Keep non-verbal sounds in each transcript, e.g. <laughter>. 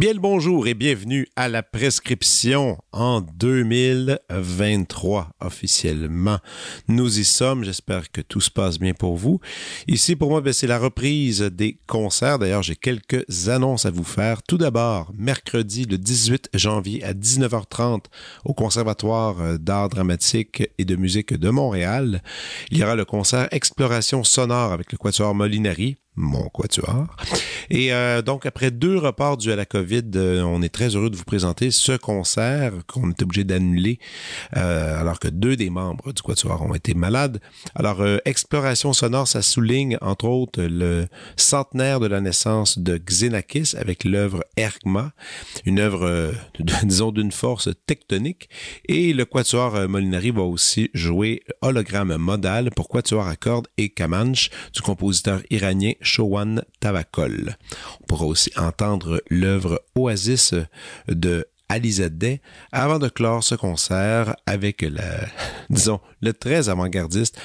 Bien le bonjour et bienvenue à la prescription en 2023 officiellement. Nous y sommes, j'espère que tout se passe bien pour vous. Ici pour moi, ben, c'est la reprise des concerts. D'ailleurs, j'ai quelques annonces à vous faire. Tout d'abord, mercredi le 18 janvier à 19h30 au Conservatoire d'art dramatique et de musique de Montréal, il y aura le concert Exploration sonore avec le Quatuor Molinari mon quatuor. Et euh, donc, après deux reports dus à la COVID, euh, on est très heureux de vous présenter ce concert qu'on est obligé d'annuler euh, alors que deux des membres du quatuor ont été malades. Alors, Exploration sonore, ça souligne entre autres le centenaire de la naissance de Xenakis avec l'œuvre Ergma, une œuvre, <laughs> disons, d'une force tectonique. Et le quatuor Molinari va aussi jouer hologramme modal pour quatuor à cordes et Kamanch du compositeur iranien Showan Tavakol. On pourra aussi entendre l'œuvre Oasis de Alizadeh avant de clore ce concert avec la, <laughs> disons, le très avant-gardiste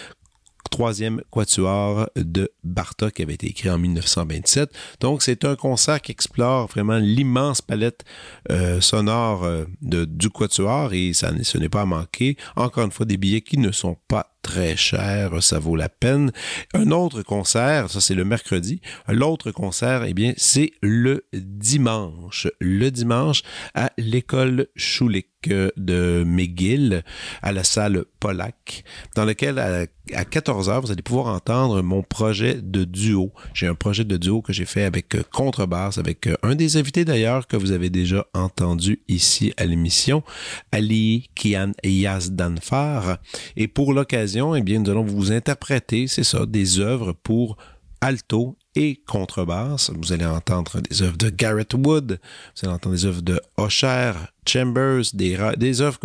troisième quatuor de Bartok qui avait été écrit en 1927. Donc, c'est un concert qui explore vraiment l'immense palette euh, sonore euh, du quatuor et ça, ce n'est pas à manquer. Encore une fois, des billets qui ne sont pas très cher, ça vaut la peine. Un autre concert, ça c'est le mercredi. L'autre concert, eh bien, c'est le dimanche. Le dimanche à l'école Schulich de McGill à la salle Polac, dans lequel à, 14h, vous allez pouvoir entendre mon projet de duo. J'ai un projet de duo que j'ai fait avec contrebasse, avec un des invités d'ailleurs que vous avez déjà entendu ici à l'émission, Ali Kian Yazdanfar. Et pour l'occasion, eh bien, nous allons vous interpréter, c'est ça, des œuvres pour alto et contrebasse. Vous allez entendre des œuvres de Garrett Wood, vous allez entendre des œuvres de Osher, Chambers, des, des œuvres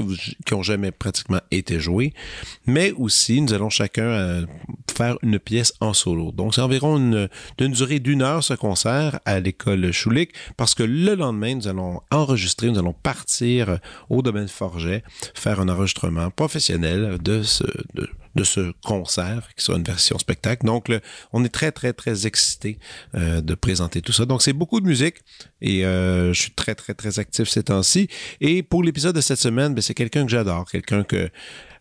qui ont jamais pratiquement été jouées, mais aussi nous allons chacun euh, faire une pièce en solo. Donc c'est environ une, durée d'une heure ce concert à l'école Schulich, parce que le lendemain nous allons enregistrer, nous allons partir au domaine Forget, faire un enregistrement professionnel de ce, de, ce concert, qui sera une version spectacle. Donc, on est très, très, très excité euh, de présenter tout ça. Donc, c'est beaucoup de musique et euh, je suis très, très, très actif ces temps-ci. Et pour l'épisode de cette semaine, ben, c'est quelqu'un que j'adore, quelqu'un que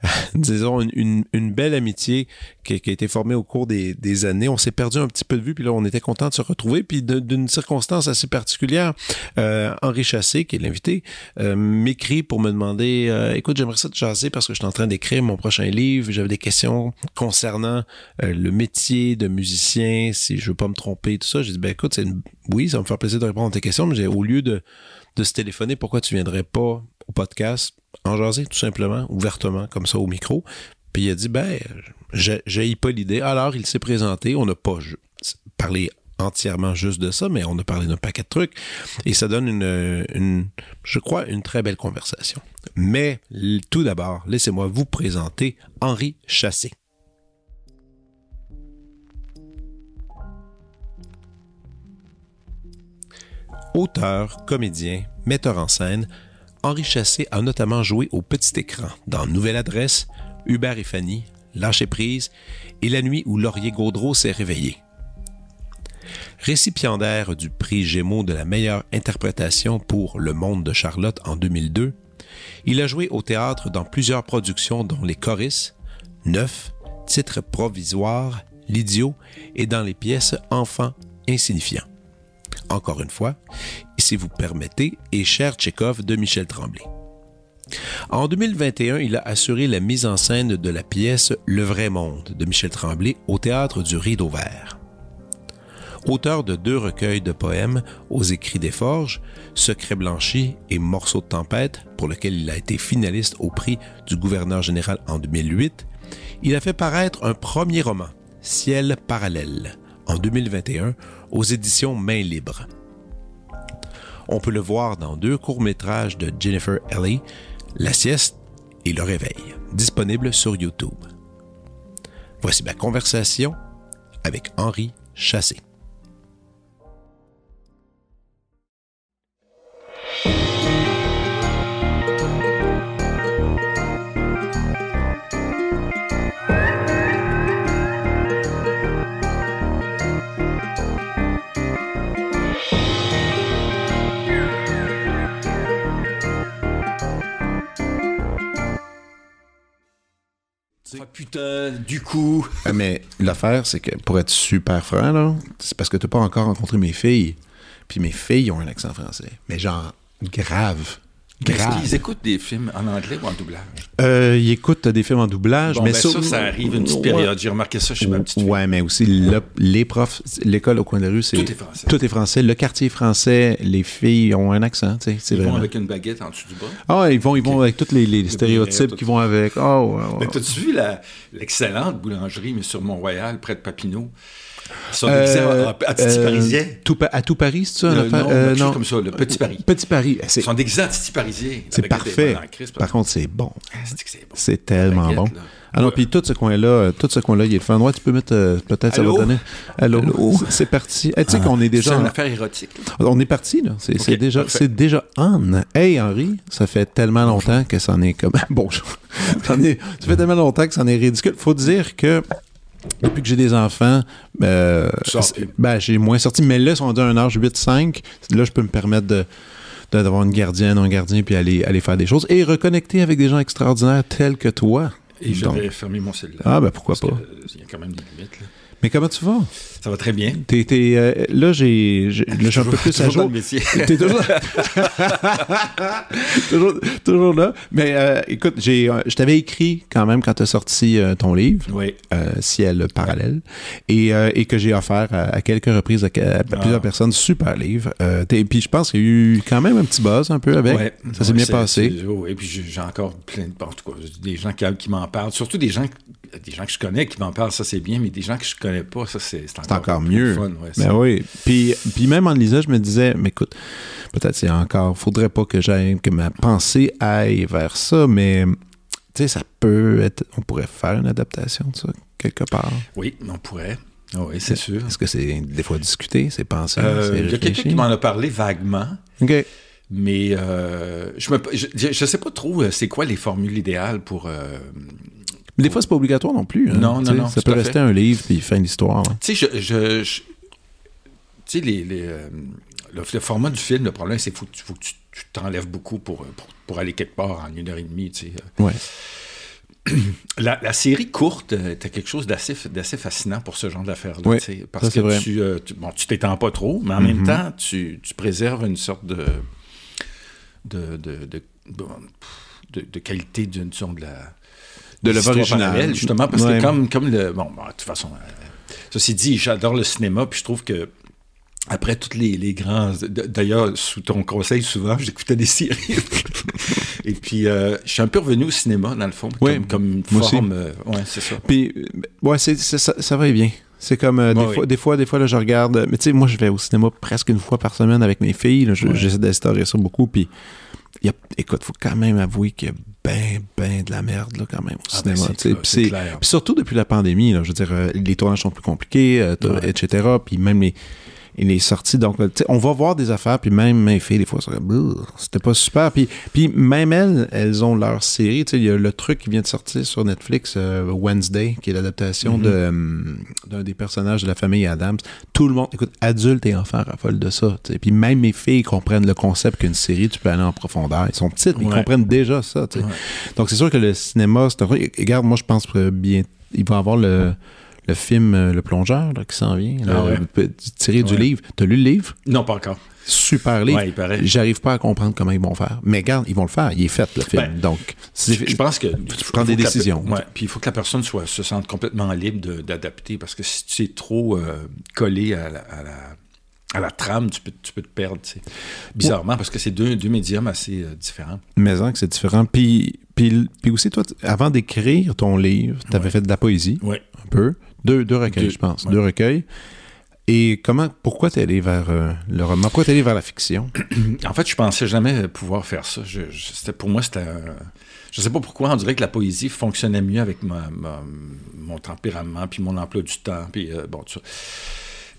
<laughs> disons, une, belle amitié qui, a été formée au cours des, années. On s'est perdu un petit peu de vue, puis là, on était content de se retrouver. Puis d'une circonstance assez particulière, euh, Henri Chassé, qui est l'invité, euh, m'écrit pour me demander euh, Écoute, j'aimerais ça te chasser parce que je suis en train d'écrire mon prochain livre. J'avais des questions concernant le métier de musicien, si je veux pas me tromper, tout ça. J'ai dit ben écoute, une... oui, ça va me faire plaisir de répondre à tes questions, mais au lieu de, de se téléphoner, pourquoi tu viendrais pas au podcast en jaser tout simplement, ouvertement, comme ça au micro. Puis il a dit, ben, j'ai pas l'idée. Alors, il s'est présenté. On n'a pas parlé entièrement juste de ça, mais on a parlé d'un paquet de trucs. Et ça donne une, je crois, une très belle conversation. Mais tout d'abord, laissez-moi vous présenter Henri Chassé. Auteur, comédien, metteur en scène, Henri Chassé a notamment joué au petit écran dans Nouvelle Adresse, Hubert et Fanny, Lâcher prise et La nuit où Laurier Gaudreau s'est réveillé. Récipiendaire du prix Gémeaux de la meilleure interprétation pour Le Monde de Charlotte en 2002, il a joué au théâtre dans plusieurs productions dont Les Choristes, Neuf, Titre provisoire, L'idiot et dans les pièces Enfants insignifiants encore une fois, si vous permettez, et Cher Tchekhov de Michel Tremblay. En 2021, il a assuré la mise en scène de la pièce Le vrai monde de Michel Tremblay au théâtre du Rideau Vert. Auteur de deux recueils de poèmes aux écrits des Forges, Secret blanchi et Morceaux de tempête, pour lequel il a été finaliste au prix du gouverneur général en 2008, il a fait paraître un premier roman, Ciel parallèle, en 2021 aux éditions Main Libre. On peut le voir dans deux courts-métrages de Jennifer Ellie, La sieste et Le réveil, disponibles sur YouTube. Voici ma conversation avec Henri Chassé. Ah, putain, du coup. Ah, <laughs> mais l'affaire, c'est que pour être super franc, là, c'est parce que tu n'as pas encore rencontré mes filles. Puis mes filles ont un accent français. Mais genre, grave. Est-ce qu'ils écoutent des films en anglais ou en doublage? Euh, ils écoutent des films en doublage, Bon, mais ben, ça, ça arrive une petite Ouais. période. J'ai remarqué ça chez ma petite fille. Ouais, mais aussi le- les profs, l'école au coin de la rue, c'est Tout est français. Tout est français. Le quartier est français, les filles ont un accent, tu sais, Ils vont avec une baguette en dessous du bras? Ah, ils vont, ils vont avec tous les, les Le stéréotypes qui vont avec. Oh, ouais, ouais. Mais t'as-tu vu l'excellente boulangerie, mais sur Mont-Royal, près de Papineau? Sont Euh, en- à Titi euh, Parisien. tout à tout Paris, c'est ça? L'affaire? non, Euh, chose comme ça, le Petit Paris. Petit Paris. C'est Ils sont déguisés en Titi Parisien. c'est parfait. en Par contre, c'est bon. Ah, c'est c'est bon. C'est tellement baguette, bon. là. Ah non, puis tout ce coin-là, euh, tout ce coin-là, il est le fun. Ouais, tu peux mettre, euh, peut-être, ça va donner. Allô? C'est- C'est parti. Eh, tu sais qu'on est C'est déjà. une affaire érotique. On est parti, là. C'est c'est déjà, c'est déjà on. Hey, Henri, ça fait tellement longtemps que c'en est comme. <laughs> Bonjour. Est- ça fait tellement longtemps que c'en est ridicule. Faut dire que. Depuis que j'ai des enfants, euh, ben, j'ai moins sorti, mais là, ils sont d'un âge 8-5. Là, je peux me permettre de d'avoir une gardienne, un gardien, puis aller, aller faire des choses et reconnecter avec des gens extraordinaires tels que toi. Et j'avais fermé mon cellulaire. Ah, ben pourquoi pas. euh, Il y a quand même des limites. là. Mais comment tu vas? Ça va très bien. T'es, t'es, euh, là, j'ai, un peu <laughs> plus à Toujours dans jour. le métier. <laughs> T'es toujours... <laughs> toujours, toujours là. Mais euh, écoute, j'ai, euh, je t'avais écrit quand même quand tu as sorti euh, ton livre, Oui. Ciel parallèle, et, et que j'ai offert à, à quelques reprises à, à plusieurs Ah. personnes. Super livre. T'es- puis je pense qu'il y a eu quand même un petit buzz un peu avec. Ouais. Ça s'est Ouais, bien passé. oh, Et puis j'ai encore plein de. En tout cas, des gens qui, qui m'en parlent. Surtout des gens, des gens que je connais qui m'en parlent, ça c'est bien, mais des gens que je connais pas, ça c'est c'est C'est encore mieux. fun, ouais, Ben oui. Puis, puis même en lisant, je me disais, mais écoute, peut-être c'est encore, faudrait pas que j'aille, que ma pensée aille vers ça, mais tu sais, ça peut être, on pourrait faire une adaptation de ça, quelque part. Oui, on pourrait. Ah oui, c'est sûr. Est-ce que c'est des fois discuté, c'est pensé, Euh, Il y a quelqu'un qui m'en a parlé vaguement, OK. mais euh, je, me, je, je sais pas trop euh, c'est quoi les formules idéales pour. euh, Mais des fois, c'est pas obligatoire non plus. hein. Non, non, non, Ça peut rester fait. un livre, puis fin d'histoire. Tu sais, je. je, je- tu sais, les, les, euh, le, le format du film, le problème, c'est qu'il faut, que tu- faut que tu tu t'enlèves beaucoup pour, euh, pour, pour aller quelque part en une heure et demie. Tu sais. Ouais. <clears throat> La, la série courte euh, était quelque chose d'assez d'assez fascinant pour ce genre d'affaires-là. Oui, parce ça, que vrai. tu, euh, bon, tu t'étends pas trop, mais en même Mhm. temps, tu, tu préserves une sorte de de, de, de, bon, de- de qualité d'une de la De l'œuvre originale. justement parce Ouais. que comme comme le bon, bon, de toute façon euh, ceci dit j'adore le cinéma puis je trouve que après tous les, les grands d'ailleurs sous ton conseil souvent <laughs> j'écoutais des séries et puis euh, je suis un peu revenu au cinéma dans le fond Oui, comme, comme une forme euh, ouais c'est ça Puis, euh, ouais, ça, ça va et bien. C'est comme euh, des, fois, oui. des fois, des fois, là, je regarde. euh, Mais tu sais, moi, je vais au cinéma presque une fois par semaine avec mes filles. J'essaie d'instaurer ça beaucoup. Puis, il y a, écoute, faut quand même avouer qu'il y a ben, ben de la merde, là, quand même, au Ah ben, cinéma. clair, Puis surtout depuis la pandémie, là, je veux dire, euh, les tournages sont plus compliqués, euh, Ouais. etc. Puis même les, et les sorties. Donc, euh, tu sais, on va voir des affaires, puis même mes filles, des fois, c'était pas super. Puis, puis même elles, elles ont leur série. Tu sais, il y a le truc qui vient de sortir sur Netflix, euh, Wednesday, qui est l'adaptation Mhm. de, euh, d'un des personnages de la famille Adams. Tout le monde, écoute, adultes et enfants raffolent de ça. tu sais. Puis même mes filles comprennent le concept qu'une série, tu peux aller en profondeur. Ils sont petites, mais ils comprennent déjà ça. tu sais. Ouais. Donc, c'est sûr que le cinéma, c'est un truc. Regarde, moi, je pense que bien. Il va avoir le, le film euh, Le Plongeur là, qui s'en vient, là, Ah ouais. euh, tiré du Ouais. livre. T'as lu le livre? non pas encore Super livre. ouais il paraît J'arrive pas à comprendre comment ils vont faire. Mais regarde, ils vont le faire. Il est fait, le film. Ben, Donc, je, pense que faut prendre des décisions. puis il faut que la personne soit se sente complètement libre de- d'adapter parce que si tu es trop euh, collé à la, à la- à la trame, tu peux, tu peux te perdre. tu. Bizarrement, parce que c'est deux, deux médiums assez euh, différents. mais hein, que c'est différent. Puis, puis, puis aussi, toi, avant d'écrire ton livre, tu avais Ouais. fait de la poésie, Oui. un peu. Deux, deux recueils, Deux, je pense. ouais. Deux recueils. Et comment, pourquoi t'es allé vers euh, le roman? Pourquoi t'es allé vers la fiction? <clears throat> En fait, je pensais jamais pouvoir faire ça. Je, pour moi, c'était. un- je sais pas pourquoi, on dirait que la poésie fonctionnait mieux avec ma, ma- mon tempérament, puis mon emploi du temps, puis euh, bon, tout ça.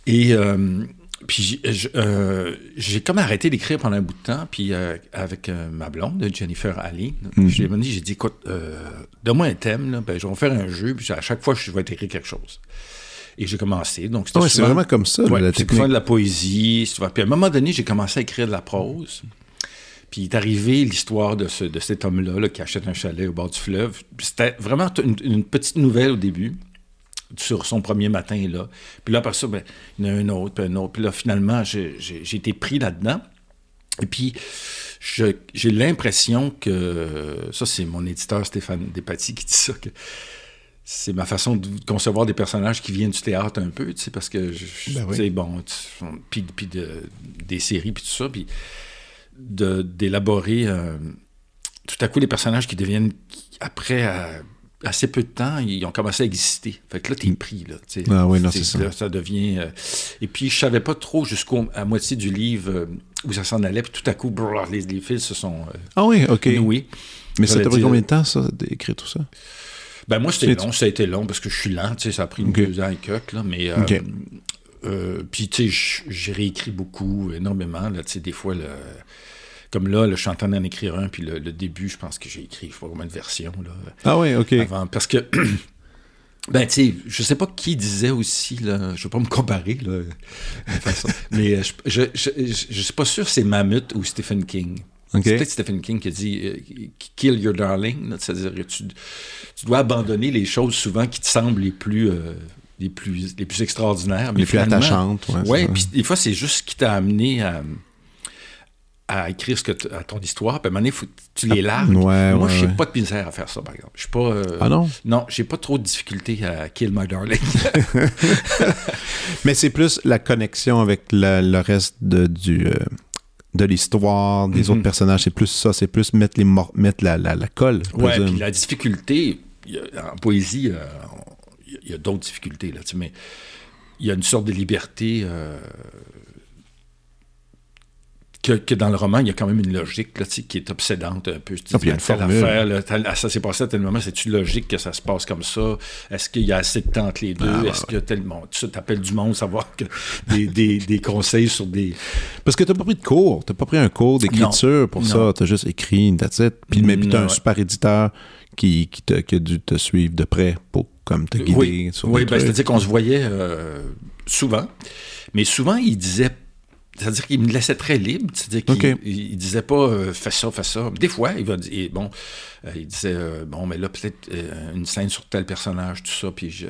Et euh, puis euh, j'ai comme arrêté d'écrire pendant un bout de temps, puis avec ma blonde, Jennifer Ali, mm -hmm. dit, j'ai dit, écoute, donne-moi un thème, là, ben, je vais faire un jeu, puis à chaque fois, je vais écrire quelque chose. Et j'ai commencé. Donc, c'était c'est vraiment comme ça, ouais, la technique. de la poésie. Puis à un moment donné, j'ai commencé à écrire de la prose. Puis est arrivé l'histoire de, ce, de cet homme-là là, qui achète un chalet au bord du fleuve. C'était vraiment une, une, petite nouvelle au début, sur son premier matin là. Puis là, après ça, ben, il y en a un autre, puis un autre. Puis là, finalement, j'ai été pris là-dedans. Et puis, j'ai l'impression que, ça c'est mon éditeur Stéphane Despatie qui dit ça, que c'est ma façon de concevoir des personnages qui viennent du théâtre un peu, tu sais, parce que, ben oui. bon, puis, puis de, des séries, puis tout ça, puis d'élaborer euh, tout à coup les personnages qui deviennent, après, à, assez peu de temps, ils ont commencé à exister. Fait que là, t'es pris, là. Ah oui, non, c'est ça. Là, ça devient... Euh, et puis, je savais pas trop jusqu'à moitié du livre euh, où ça s'en allait, puis tout à coup, brrr, les, les, fils se sont Ah oui, OK. noués. Mais ça t'a pris combien de temps, ça, d'écrire tout ça? Ben moi, c'était long. Ça a été long parce que je suis lent. Tu sais, ça a pris okay. deux ans et quelques, là. Mais... Okay. Euh, puis, tu sais, j'ai réécrit beaucoup, énormément. Là, tu sais, des fois, le, comme là, là, je suis en train d'en écrire un, puis le, le, début, je pense que j'ai écrit, je sais pas combien de versions. Là, ah oui, OK. Avant, parce que, <clears throat> ben, tu sais, je sais pas qui disait aussi, là, je veux pas me comparer, là, <laughs> mais je, je, je, je, suis pas sûr si c'est Mammoth ou Stephen King. Okay. C'est peut-être Stephen King qui a dit euh, Kill your darling, c'est-à-dire que tu, tu, dois abandonner les choses souvent qui te semblent les plus. Euh, les plus, les plus extraordinaires. Les plus attachantes. Oui, ouais, puis des fois, c'est juste ce qui t'a amené à, à écrire ce que à ton histoire. Puis à un moment donné, faut, tu les largues. Ouais, Moi, ouais, je n'ai ouais. pas de misère à faire ça, par exemple. Je suis pas. Euh, ah non? Non, j'ai pas trop de difficulté à kill my darling. <laughs> Mais c'est plus la connexion avec le, le reste de, du. Euh, de l'histoire, des autres personnages, c'est plus ça, c'est plus mettre, les mettre la, la, la colle. Ouais, puis la difficulté, a, en poésie, il euh, y a, a d'autres difficultés, là, mais il y a une sorte de liberté euh, que, que, dans le roman, il y a quand même une logique là, qui est obsédante un peu. Ah, il y a une formule. Affaire, là, ça s'est passé à tel moment, c'est-tu logique que ça se passe comme ça? Est-ce qu'il y a assez de temps entre les deux? Ah, Est-ce ouais. qu'il y a tellement... Tu t'appelles du monde, savoir que des, des, des, conseils sur des... Parce que t'as pas pris de cours, t'as pas pris un cours d'écriture pour non. ça, t'as juste écrit, that's it. Puis, mais puis t'as un ouais. super éditeur qui, qui, te, qui, a dû te suivre de près pour comme te guider oui. sur Oui, ben, c'est-à-dire qu'on se voyait euh, souvent, mais souvent il disait c'est-à-dire qu'il me laissait très libre. C'est-à-dire qu'il okay. il, il disait pas euh, fais ça, fais ça. Des fois, il va dire bon, euh, il disait euh, bon, mais là peut-être une scène sur tel personnage, tout ça. Puis je...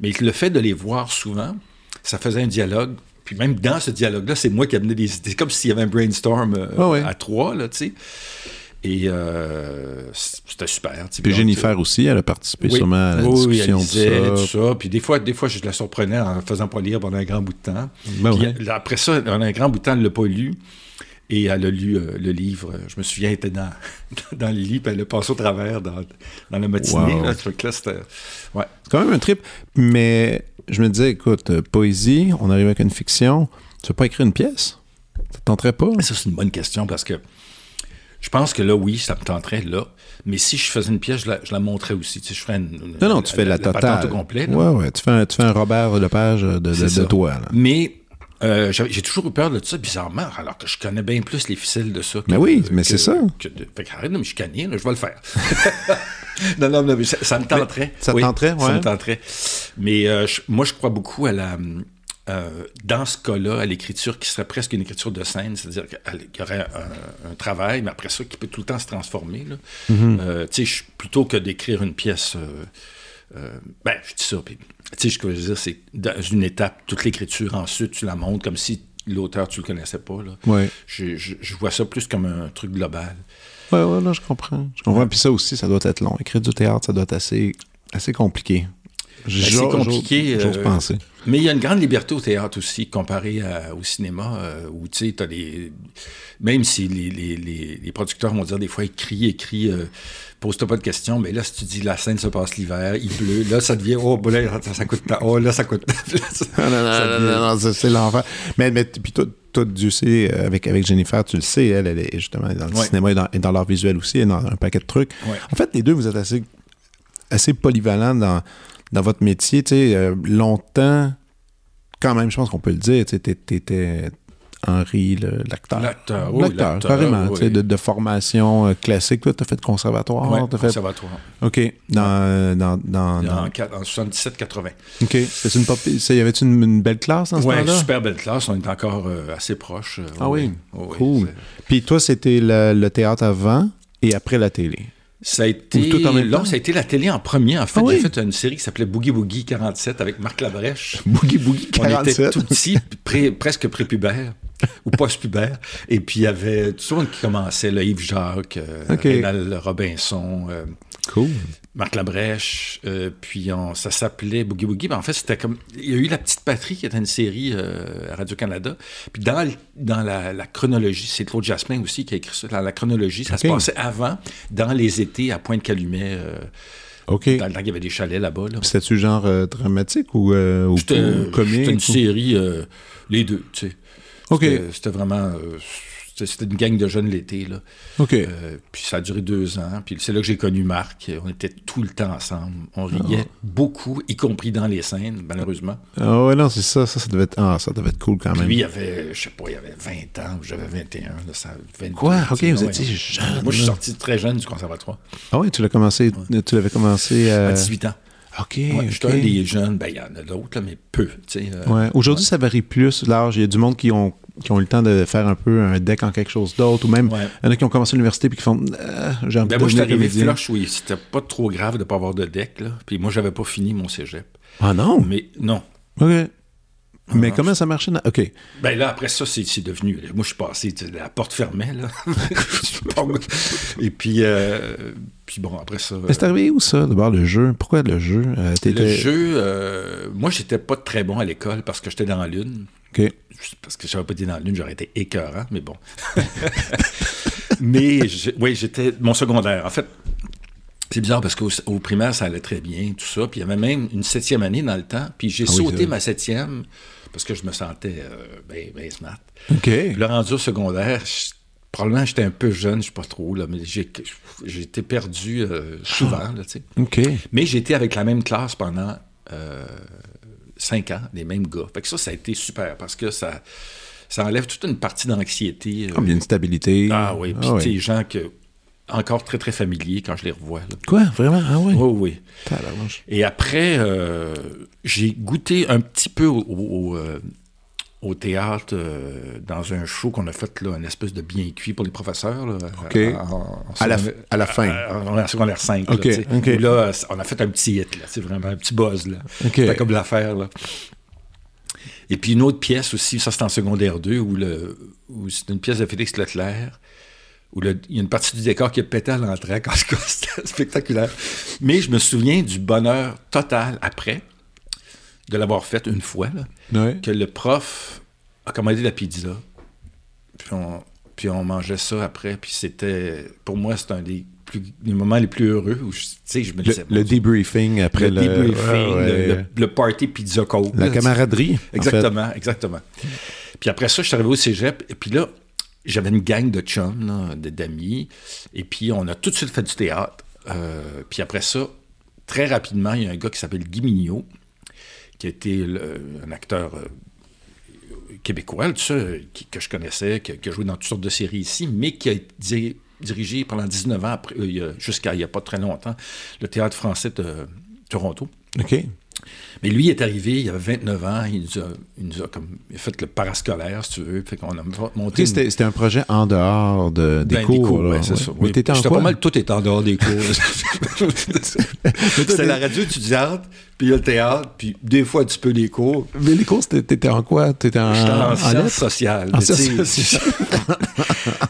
mais le fait de les voir souvent, ça faisait un dialogue. Puis même dans ce dialogue-là, c'est moi qui amenais des idées. C'est comme s'il y avait un brainstorm oh, ouais. à trois là, tu sais. Et euh, c'était super. Puis donc, Jennifer aussi, elle a participé oui, sûrement à la oui, discussion oui, elle de ça. ça. Puis des fois, des fois, je la surprenais en faisant pas lire pendant un grand bout de temps. Ben Puis ouais. après ça, pendant un grand bout de temps, elle l'a pas lu. Et elle a lu euh, le livre. Je me souviens, elle était dans, <laughs> dans le lit, puis elle l'a passé au travers dans, dans la matinée. Wow. Là, là, c'était... Ouais. C'est quand même un trip. Mais je me disais, écoute, euh, poésie, on arrive avec une fiction. Tu veux pas écrire une pièce? Ça te tenterait pas? Ça, c'est une bonne question parce que je pense que là, oui, ça me tenterait là. Mais si je faisais une pièce, je la, je la montrais aussi. Tu sais, je ferais une, non, non, tu fais la, la totale. Ouais, ouais. Tu fais un, tu fais un Robert Lepage de, de, de toi. Là. Mais euh, j'ai toujours eu peur de ça, bizarrement, alors que je connais bien plus les ficelles de ça. Que, mais oui, mais c'est ça. Que de, fait arrête de me chicaner, là, je vais le faire. <laughs> non, non, non, mais ça, ça me tenterait. Mais ça oui, tenterait, ouais. Ça me tenterait. Mais euh, je, moi, je crois beaucoup à la. Euh, dans ce cas-là, à l'écriture qui serait presque une écriture de scène, c'est-à-dire qu'il y aurait un, un, travail, mais après ça, qui peut tout le temps se transformer. Là. Mm -hmm. euh, plutôt que d'écrire une pièce, euh, ben, je dis ça, puis, tu sais, ce que je veux dire, c'est dans une étape, toute l'écriture, ensuite, tu la montres comme si l'auteur, tu le connaissais pas. Là. Ouais. Je, je, je, vois ça plus comme un truc global. Ouais, ouais, là, je comprends. Je comprends. Puis ça aussi, ça doit être long. Écrire du théâtre, ça doit être assez, assez compliqué. Ben, c'est compliqué. J'ose penser. Mais il y a une grande liberté au théâtre aussi, comparé à, au cinéma, euh, où tu sais, t'as des. Même si les, les, les, les, producteurs vont dire des fois, écris, écris, euh, pose-toi pas de questions, mais là, si tu dis la scène se passe l'hiver, il pleut, là, ça devient, oh, là, ça, ça coûte oh, là, ça coûte <laughs> tant. non, non, non, non, non c'est l'enfer. Mais, mais puis toi, toi, Dieu sait, avec, avec Jennifer, tu le sais, elle, elle est justement dans le ouais. cinéma et dans, et dans l'art visuel aussi, et dans un paquet de trucs. Ouais. En fait, les deux, vous êtes assez, assez polyvalents dans dans votre métier, tu sais, euh, longtemps, quand même, je pense qu'on peut le dire, tu t'étais Henri, l'acteur. L'acteur, oui, L'acteur, carrément, oui. tu sais, de, de formation euh, classique. Toi, t'as fait conservatoire, t'as fait... conservatoire. OK, dans... dans, dans, dans- En, quat- en 77-80. OK, une pop... Y avait-tu une, une belle classe dans ce Ouais, temps-là? super belle classe. On est encore euh, assez proches. euh, Ah oui? oui, Cool. Puis toi, c'était le, le théâtre avant et après la télé? Ça a été. Tout en même ça a été la télé en premier. En fait, Ah oui? j'ai fait une série qui s'appelait Boogie Boogie 47 avec Marc Labrèche. <laughs> Boogie Boogie On était 47. tout petits, pré- presque prépubères ou post-pubères. Et puis, il y avait tout le monde qui commençait, là, Yves Jacques, euh, OK. Rénal Robinson, euh, Cool. Marc Labrèche. euh, puis, on, ça s'appelait Boogie Boogie. Ben, en fait, c'était comme... Il y a eu La Petite Patrie, qui était une série euh, à Radio-Canada. Puis, dans, le- dans la, la chronologie, c'est Claude Jasmin aussi qui a écrit ça. Dans la chronologie, ça se passait avant, dans les étés à Pointe-Calumet, euh, OK. dans le temps qu'il y avait des chalets là-bas. Là. C'était-tu genre dramatique ou, ou, comique? c'était une ou- série, les deux, tu sais. OK. C'était vraiment... c'était une gang de jeunes l'été, là. OK. Euh, puis ça a duré deux ans. Puis c'est là que j'ai connu Marc. On était tout le temps ensemble. On riait beaucoup, y compris dans les scènes, malheureusement. Ah ouais, non, c'est ça. Ça, ça devait être, ah, ça devait être cool quand même. Lui, il avait, je sais pas, il avait 20 ans, j'avais 21. Là, ça, 22, Quoi? Ok, vous ouais. étiez jeune, Moi, je suis sorti très jeune du conservatoire, Ah ouais, tu l'as commencé, tu l'avais commencé euh, à 18 ans. OK. Ouais, ok. J'étais un des jeunes, ben il y en a d'autres, mais peu. euh, Ouais. Aujourd'hui, ça varie plus l'âge. Il y a du monde qui ont, qui ont eu le temps de faire un peu un deck en quelque chose d'autre, ou même Ouais. il y en a qui ont commencé l'université puis qui font euh, j'ai envie Ben de moi, je suis arrivé flush, oui. C'était pas trop grave de pas avoir de deck, là. Puis moi, j'avais pas fini mon cégep. Ah non? Mais non. OK. Mais non, comment ça marchait? dans- OK. Ben là, après ça, c'est devenu. Moi, je suis passé, la porte fermée, là. <laughs> Et puis, euh, puis bon, après ça. Mais c'est arrivé où ça, d'abord, le jeu? Pourquoi le jeu? Euh, le jeu, euh, moi, j'étais pas très bon à l'école parce que j'étais dans la lune. OK. Parce que si j'avais pas été dans la lune, j'aurais été écœurant, mais bon. <laughs> mais je- oui, j'étais. Mon secondaire, en fait. C'est bizarre parce qu'au au primaire, ça allait très bien, tout ça. Puis il y avait même une septième année dans le temps. Puis j'ai Ah oui, sauté ma septième parce que je me sentais euh, ben, ben smart. OK. Puis là, rendu au secondaire, je- probablement j'étais un peu jeune, je sais pas trop, là, mais j'ai été perdu euh, souvent, là, tu sais. OK. Mais été avec la même classe pendant euh, cinq ans, les mêmes gars. Fait que ça, ça a été super parce que ça, ça enlève toute une partie d'anxiété. euh. Comme il y a une stabilité. Ah oui, puis Ah sais, gens que encore très très familiers quand je les revois. là. Quoi? Vraiment? Ah oui? Oui, oui. Et après, euh, j'ai goûté un petit peu au, au, euh, au théâtre euh, dans un show qu'on a fait, là, une espèce de bien cuit pour les professeurs. Là, OK. en- en- en À la- secondaire- à la fin. En, en secondaire 5. OK, là, on a fait un petit hit, c'est vraiment un petit buzz. C'était comme l'affaire. Et puis une autre pièce aussi, ça c'est en secondaire 2, où, le, où c'est une pièce de Félix Leclerc, où le- il y a une partie du décor qui a pété à l'entrée, <laughs> quand c'était spectaculaire. Mais je me souviens du bonheur total après, de l'avoir fait une fois, là, que le prof a commandé la pizza, puis on, puis on mangeait ça après, puis c'était, pour moi, c'est un des, plus, moments les plus heureux, où je, tu sais, je me Le, disais... le débriefing après le le... ouais. le, party pizza coke. La là, camaraderie. en fait. Exactement, exactement. Puis après ça, je suis arrivé au cégep, et puis là, j'avais une gang de chums, d'amis, et puis on a tout de suite fait du théâtre. Euh, puis après ça, très rapidement, il y a un gars qui s'appelle Guy Mignot, qui était le- un acteur euh, québécois, qui- que je connaissais, qui, a joué dans toutes sortes de séries ici, mais qui a di- dirigé pendant 19 ans, euh, jusqu'à il n'y a pas très longtemps, le théâtre français de Toronto. OK. Mais lui est arrivé, il avait 29 ans, il nous a, il nous a comme il a fait le parascolaire, si tu veux. Fait qu'on a monté. C'était c'était un projet en dehors de, des Ben, cours. là, ouais, c'est ouais. ça. Mais Oui. t'étais en J'étais quoi? pas mal tout est en dehors des cours. <laughs> C'était la radio étudiante, puis le théâtre, puis des fois un petit peu les cours. Mais les cours, c'était- t'étais en quoi? T'étais en, J'étais en, en sciences sociales. En sciences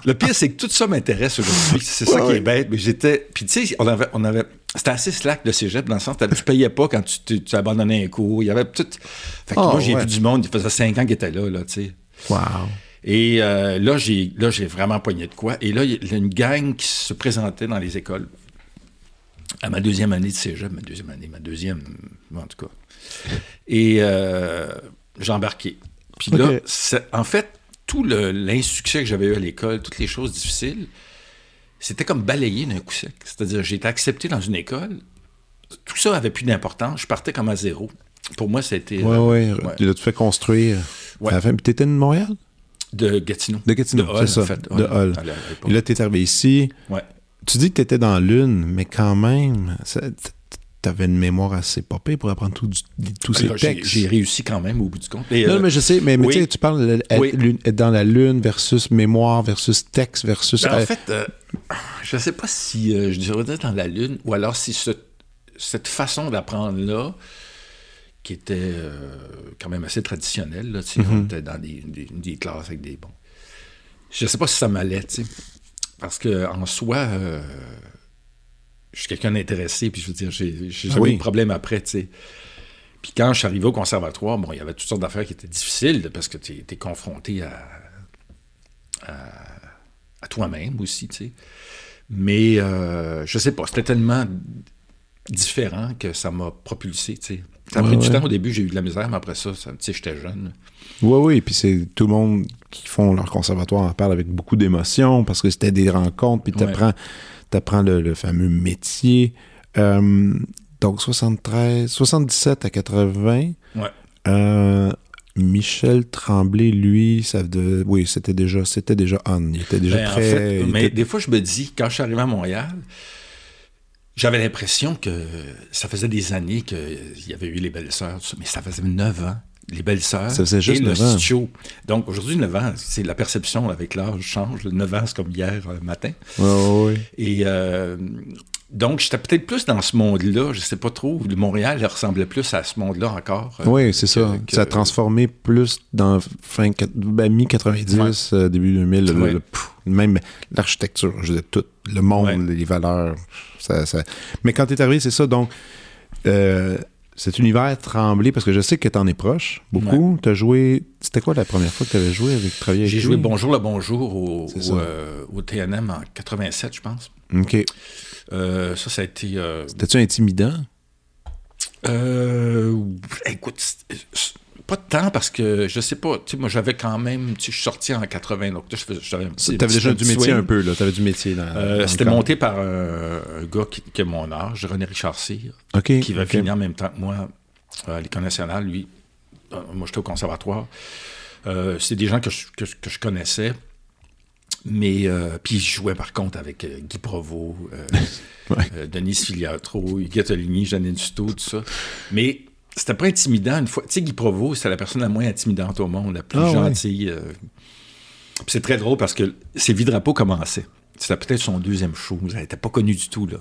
le pire, c'est que tout ça m'intéresse aujourd'hui. C'est ça qui ouais. est bête. Mais j'étais. Puis tu sais, on avait, on avait. C'était assez slack le cégep dans le sens que tu payais pas quand tu, tu- tu abandonnais un cours. Il y avait tout. Fait que Ah, moi, j'ai ouais. vu du monde, il faisait cinq ans qu'il était là, là, tu sais. Wow. Et euh, là, j'ai là, j'ai vraiment poigné de quoi. Et là, il y a une gang qui se présentait dans les écoles. À ma deuxième année de cégep, ma deuxième année, ma deuxième, en tout cas. Et euh, j'ai embarqué. Puis là, en fait, tout le- l'insuccès que j'avais eu à l'école, toutes les choses difficiles, c'était comme balayé d'un coup sec. C'est-à-dire, j'ai été accepté dans une école tout ça avait plus d'importance. Je partais comme à zéro. Pour moi, c'était. Ouais, ouais. Tu fait construire. Ouais. À la fin, puis t'étais de Montréal? De Gatineau. De Gatineau, c'est ça. en fait. De Hull. Et là, t'es arrivé ici. Ouais. Tu dis que t'étais dans l'une, mais quand même, ça- t- t'avais une mémoire assez popée pour apprendre tout tous ces textes. J'ai réussi quand même au bout du compte. Et, Non, euh, mais je sais, mais, mais oui. tu tu parles de- être Oui. lune- être dans la lune versus mémoire versus texte versus. Ben, euh, en fait, euh, je ne sais pas si euh, je dirais dans la Lune ou alors si ce- cette façon d'apprendre-là, qui était euh, quand même assez traditionnelle, là, tu sais, Mm-hmm. on était dans des, des- des classes avec des bons. Je ne sais pas si ça m'allait, tu sais. Parce que en soi, euh, je suis quelqu'un d'intéressé, puis je veux dire, j'ai jamais Ah oui. eu de problème après, tu sais. Puis quand je suis arrivé au conservatoire, bon, il y avait toutes sortes d'affaires qui étaient difficiles parce que tu es, confronté à, à toi-même aussi, tu sais. Mais euh, je sais pas, c'était tellement différent que ça m'a propulsé, tu sais. Ça a Ouais, pris du temps au début, j'ai eu de la misère, mais après ça, ça tu sais, j'étais jeune. Oui, oui, puis c'est tout le monde qui font leur conservatoire en parle avec beaucoup d'émotion parce que c'était des rencontres, puis Ouais. T'apprends le, le fameux métier. Euh, donc 73, 77 à 80. Ouais. Euh, Michel Tremblay, lui, ça de, oui, c'était déjà, c'était déjà on. Il était déjà Ben, en très. fait, il mais était- des fois, je me dis, quand je suis arrivé à Montréal, j'avais l'impression que ça faisait des années qu'il y avait eu les belles-sœurs, tout ça, mais ça faisait neuf ans. Les belles-sœurs et le studio. Donc, aujourd'hui, 9 ans, c'est la perception avec l'âge change. 9 ans, c'est comme hier euh, matin. Ouais, ouais, ouais. Et euh, donc, j'étais peut-être plus dans ce monde-là, je sais pas trop. Le Montréal ressemblait plus à ce monde-là encore. euh, Oui, c'est ça. que- Ça a transformé plus dans fin ben, mi-90, euh, début 2000. le- Ouais. le- pff, même l'architecture, je veux dire, tout. Le monde, les valeurs. Ça, ça- Mais quand tu es arrivé, c'est ça. Donc, euh, cet univers tremblé, parce que je sais que tu en es proche beaucoup. Tu as joué. C'était quoi la première fois que tu avais joué avec travaillé avec J'ai joué Bonjour le Bonjour au, ça. euh, au TNM en 87, je pense. OK. Euh, ça, ça a été. euh, C'était-tu intimidant? Euh, écoute, pas de temps parce que je sais pas. Tu sais, moi, j'avais quand même. Tu sais, je suis sorti en 80, donc je faisais. déjà du métier swing. un peu, là. Tu avais du métier dans. Euh, dans C'était monté par un, un gars qui, qui a mon âge, René Richard Cyr, qui va finir en même temps que moi euh, à l'École nationale. Lui, euh, moi, j'étais au conservatoire. Euh, c'est des gens que je, que, je- que je connaissais. Mais, euh, puis je jouais par contre avec euh, Guy Provost, euh, <laughs> Ouais. Denise Filiatro, Hugues Janine Duto, tout ça. Mais c'était pas intimidant une fois. Tu sais, Guy Provost, c'est la personne la moins intimidante au monde, la plus Ah ouais. gentille. euh. Puis c'est très drôle parce que ses vies drapeaux commençaient. C'était peut-être son deuxième show. Elle n'était pas connue du tout, là.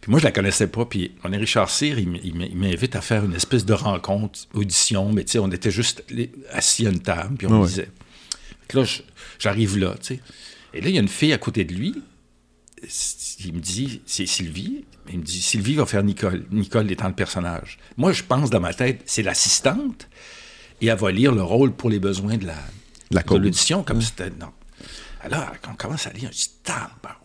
Puis moi, je la connaissais pas. Puis on est Richard Cyr, il m'invite à faire une espèce de rencontre, audition. Mais tu sais, on était juste assis à une table, puis on Ouais. disait. Là, j'arrive là, tu sais. Et là, il y a une fille à côté de lui. Il me dit, c'est Sylvie. Il me dit, Sylvie va faire Nicole. Nicole étant le personnage. Moi, je pense dans ma tête, c'est l'assistante. Et elle va lire le rôle pour les besoins de la La de l'audition, comme c'était. Non. Alors, quand on commence à lire, je dis,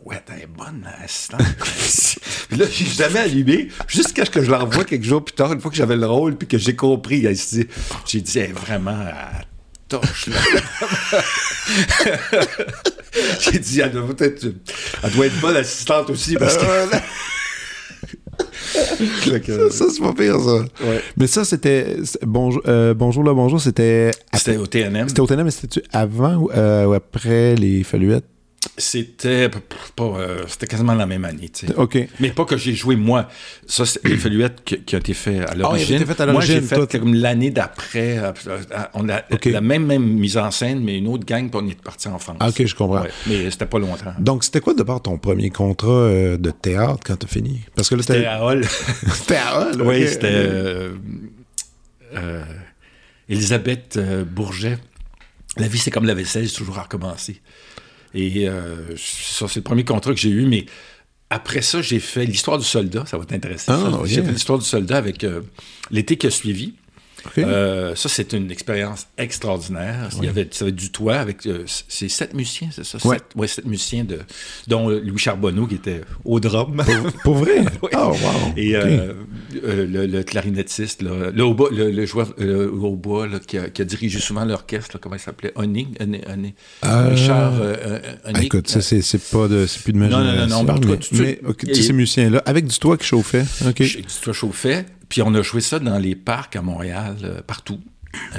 ouais, elle est bonne, l'assistante. <laughs> là, j'ai jamais allumé, jusqu'à ce que je la revoie quelques jours plus tard, une fois que j'avais le rôle, puis que j'ai compris. J'ai dit, elle est vraiment à torche, là. <laughs> j'ai dit, elle doit, être, elle doit être bonne assistante aussi, parce que. <laughs> Que- Ça, c'est pas pire, ça. Ouais. Mais ça, c'était. Bonjour, euh, bonjour, là, bonjour, c'était. C'était au TNM. C'était au TNM, mais c'était-tu avant ou, euh, ou après les Falluettes? C'était pas, euh, c'était quasiment la même année, tu sais. OK. Mais pas que j'ai joué moi. Ça, c'est les Falluettes qui, qui ont été fait à l'origine. été fait à Moi, j'ai fait comme l'année d'après. euh, euh, On a la même, même mise en scène, mais une autre gang, puis on est parti en France. Ah, OK, je comprends. Ouais, mais c'était pas longtemps. Donc, c'était quoi d'abord ton premier contrat euh, de théâtre quand t'as fini? Parce que là, C'était à Hall. <laughs> C'était à Hall, oui, c'était euh, Elisabeth Bourget. La vie, c'est comme la vaisselle, c'est toujours à recommencer. Et euh, ça, c'est le premier contrat que j'ai eu, mais après ça, j'ai fait l'histoire du soldat. Ça va t'intéresser. Ah, ok. J'ai fait l'histoire du soldat avec euh, l'été qui a suivi. Euh, ça, c'est une expérience extraordinaire. Il y avait, ça avait du toit avec. Euh, c'est sept musiciens, c'est ça? Ouais. Sept, ouais, sept musiciens, de, dont Louis Charbonneau qui était au drum. Pour, pour vrai? <laughs> Oui. Oh, wow. Et euh, euh, le, le clarinettiste, là, le, hautbois- le, le joueur euh, au bois là, qui, a, qui a dirigé souvent l'orchestre, comment il s'appelait? Euh, Richard euh, euh, Honning. écoute, ça, c'est pas de, c'est plus de ma Non, non, non, non, mais ces musiciens-là, avec du toit qui chauffait. Du toit chauffait. Puis on a joué ça dans les parcs à Montréal, euh, partout.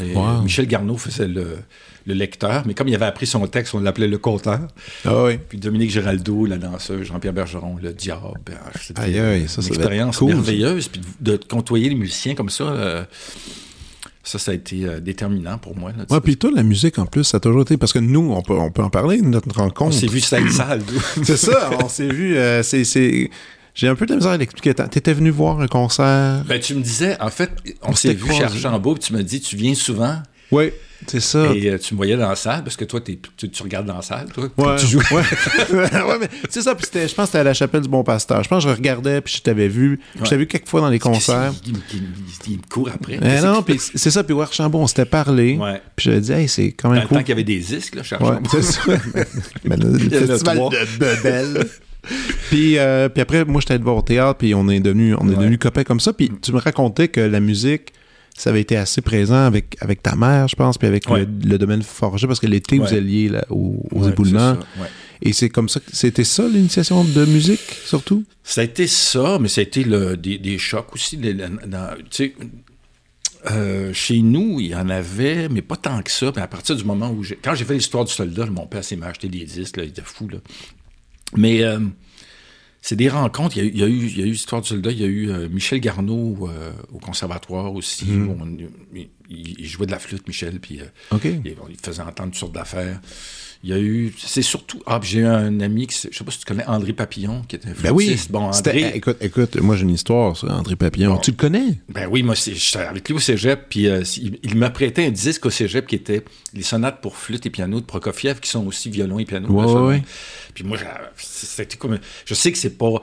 Et Wow. Michel Garneau faisait le, le lecteur, mais comme il avait appris son texte, on l'appelait le conteur. Ah oui. Puis Dominique Géraldo, la danseuse, Jean-Pierre Bergeron, le diable. C'était Aïe, aïe, ça, ça une expérience cool, merveilleuse. Puis de, de côtoyer les musiciens comme ça, euh, ça, ça a été euh, déterminant pour moi. là, Ouais, puis toi, la musique, en plus, ça a toujours été... Parce que nous, on peut, on peut en parler notre rencontre. on s'est vu salle salle. C'est ça, <laughs> on s'est vu... euh, c'est... J'ai un peu de misère à l'expliquer. T'étais venu voir un concert... ben, tu me disais, en fait, on s'est vu chez. Archambault, puis tu m'as dit, tu viens souvent. Oui, c'est ça. Et euh, tu me voyais dans la salle, parce que toi, tu, tu regardes dans la salle, toi. Ouais, Tu joues. ouais. <laughs> ouais, mais c'est ça. Puis je pense que c'était à la chapelle du Bon Pasteur. Je pense que je regardais, puis je t'avais vu. Puis Je t'avais vu quelques fois dans les concerts. Il, il- il- il me court après. Mais Qu'est-ce non, puis c'est ça. Puis Archambault, on s'était parlé. Ouais. Puis j'avais dit, hey, c'est quand Dans même le cool. temps qu'il y avait des disques, là, chez Ouais, Archambault. c'est ça. <laughs> Mais le festival de Bebel. Puis, euh, puis après, moi, j'étais allé voir au théâtre, puis on est devenu, on est Ouais. devenu copains comme ça. Puis tu me racontais que la musique, ça avait été assez présent avec, avec ta mère, je pense, puis avec Ouais. le, le domaine forgé, parce que l'été, vous alliez là, aux, éboulements. Et c'est comme ça, c'était ça l'initiation de musique, surtout? Ça a été ça, mais ça a été le- des, des chocs aussi. les- la- dans- tu sais, euh, chez nous, il y en avait, mais pas tant que ça. Mais à partir du moment où j'ai. Quand j'ai fait l'histoire du soldat, mon père s'est acheté des disques, là, il était fou. Là. Mais euh, c'est des rencontres. Il y, a, eu- il y a eu, il y a eu l'histoire du soldat, il y a eu euh, Michel Garneau euh, au conservatoire aussi. où on- il, il jouait de la flûte, Michel, puis euh, il faisait entendre toutes sortes d'affaires. Il y a eu. C'est surtout. Ah, puis j'ai eu un ami, qui, je sais pas si tu connais André Papillon, qui était Ben oui. Bon, André. écoute, écoute, moi j'ai une histoire, ça, André Papillon. Bon. Tu le connais? Ben oui, moi, j'étais avec lui au cégep, puis euh, il, il m'a prêté un disque au cégep qui était les sonates pour flûte et piano de Prokofiev, qui sont aussi violon et piano. Ouais. Puis moi, c'était comme. Je sais que c'est pas.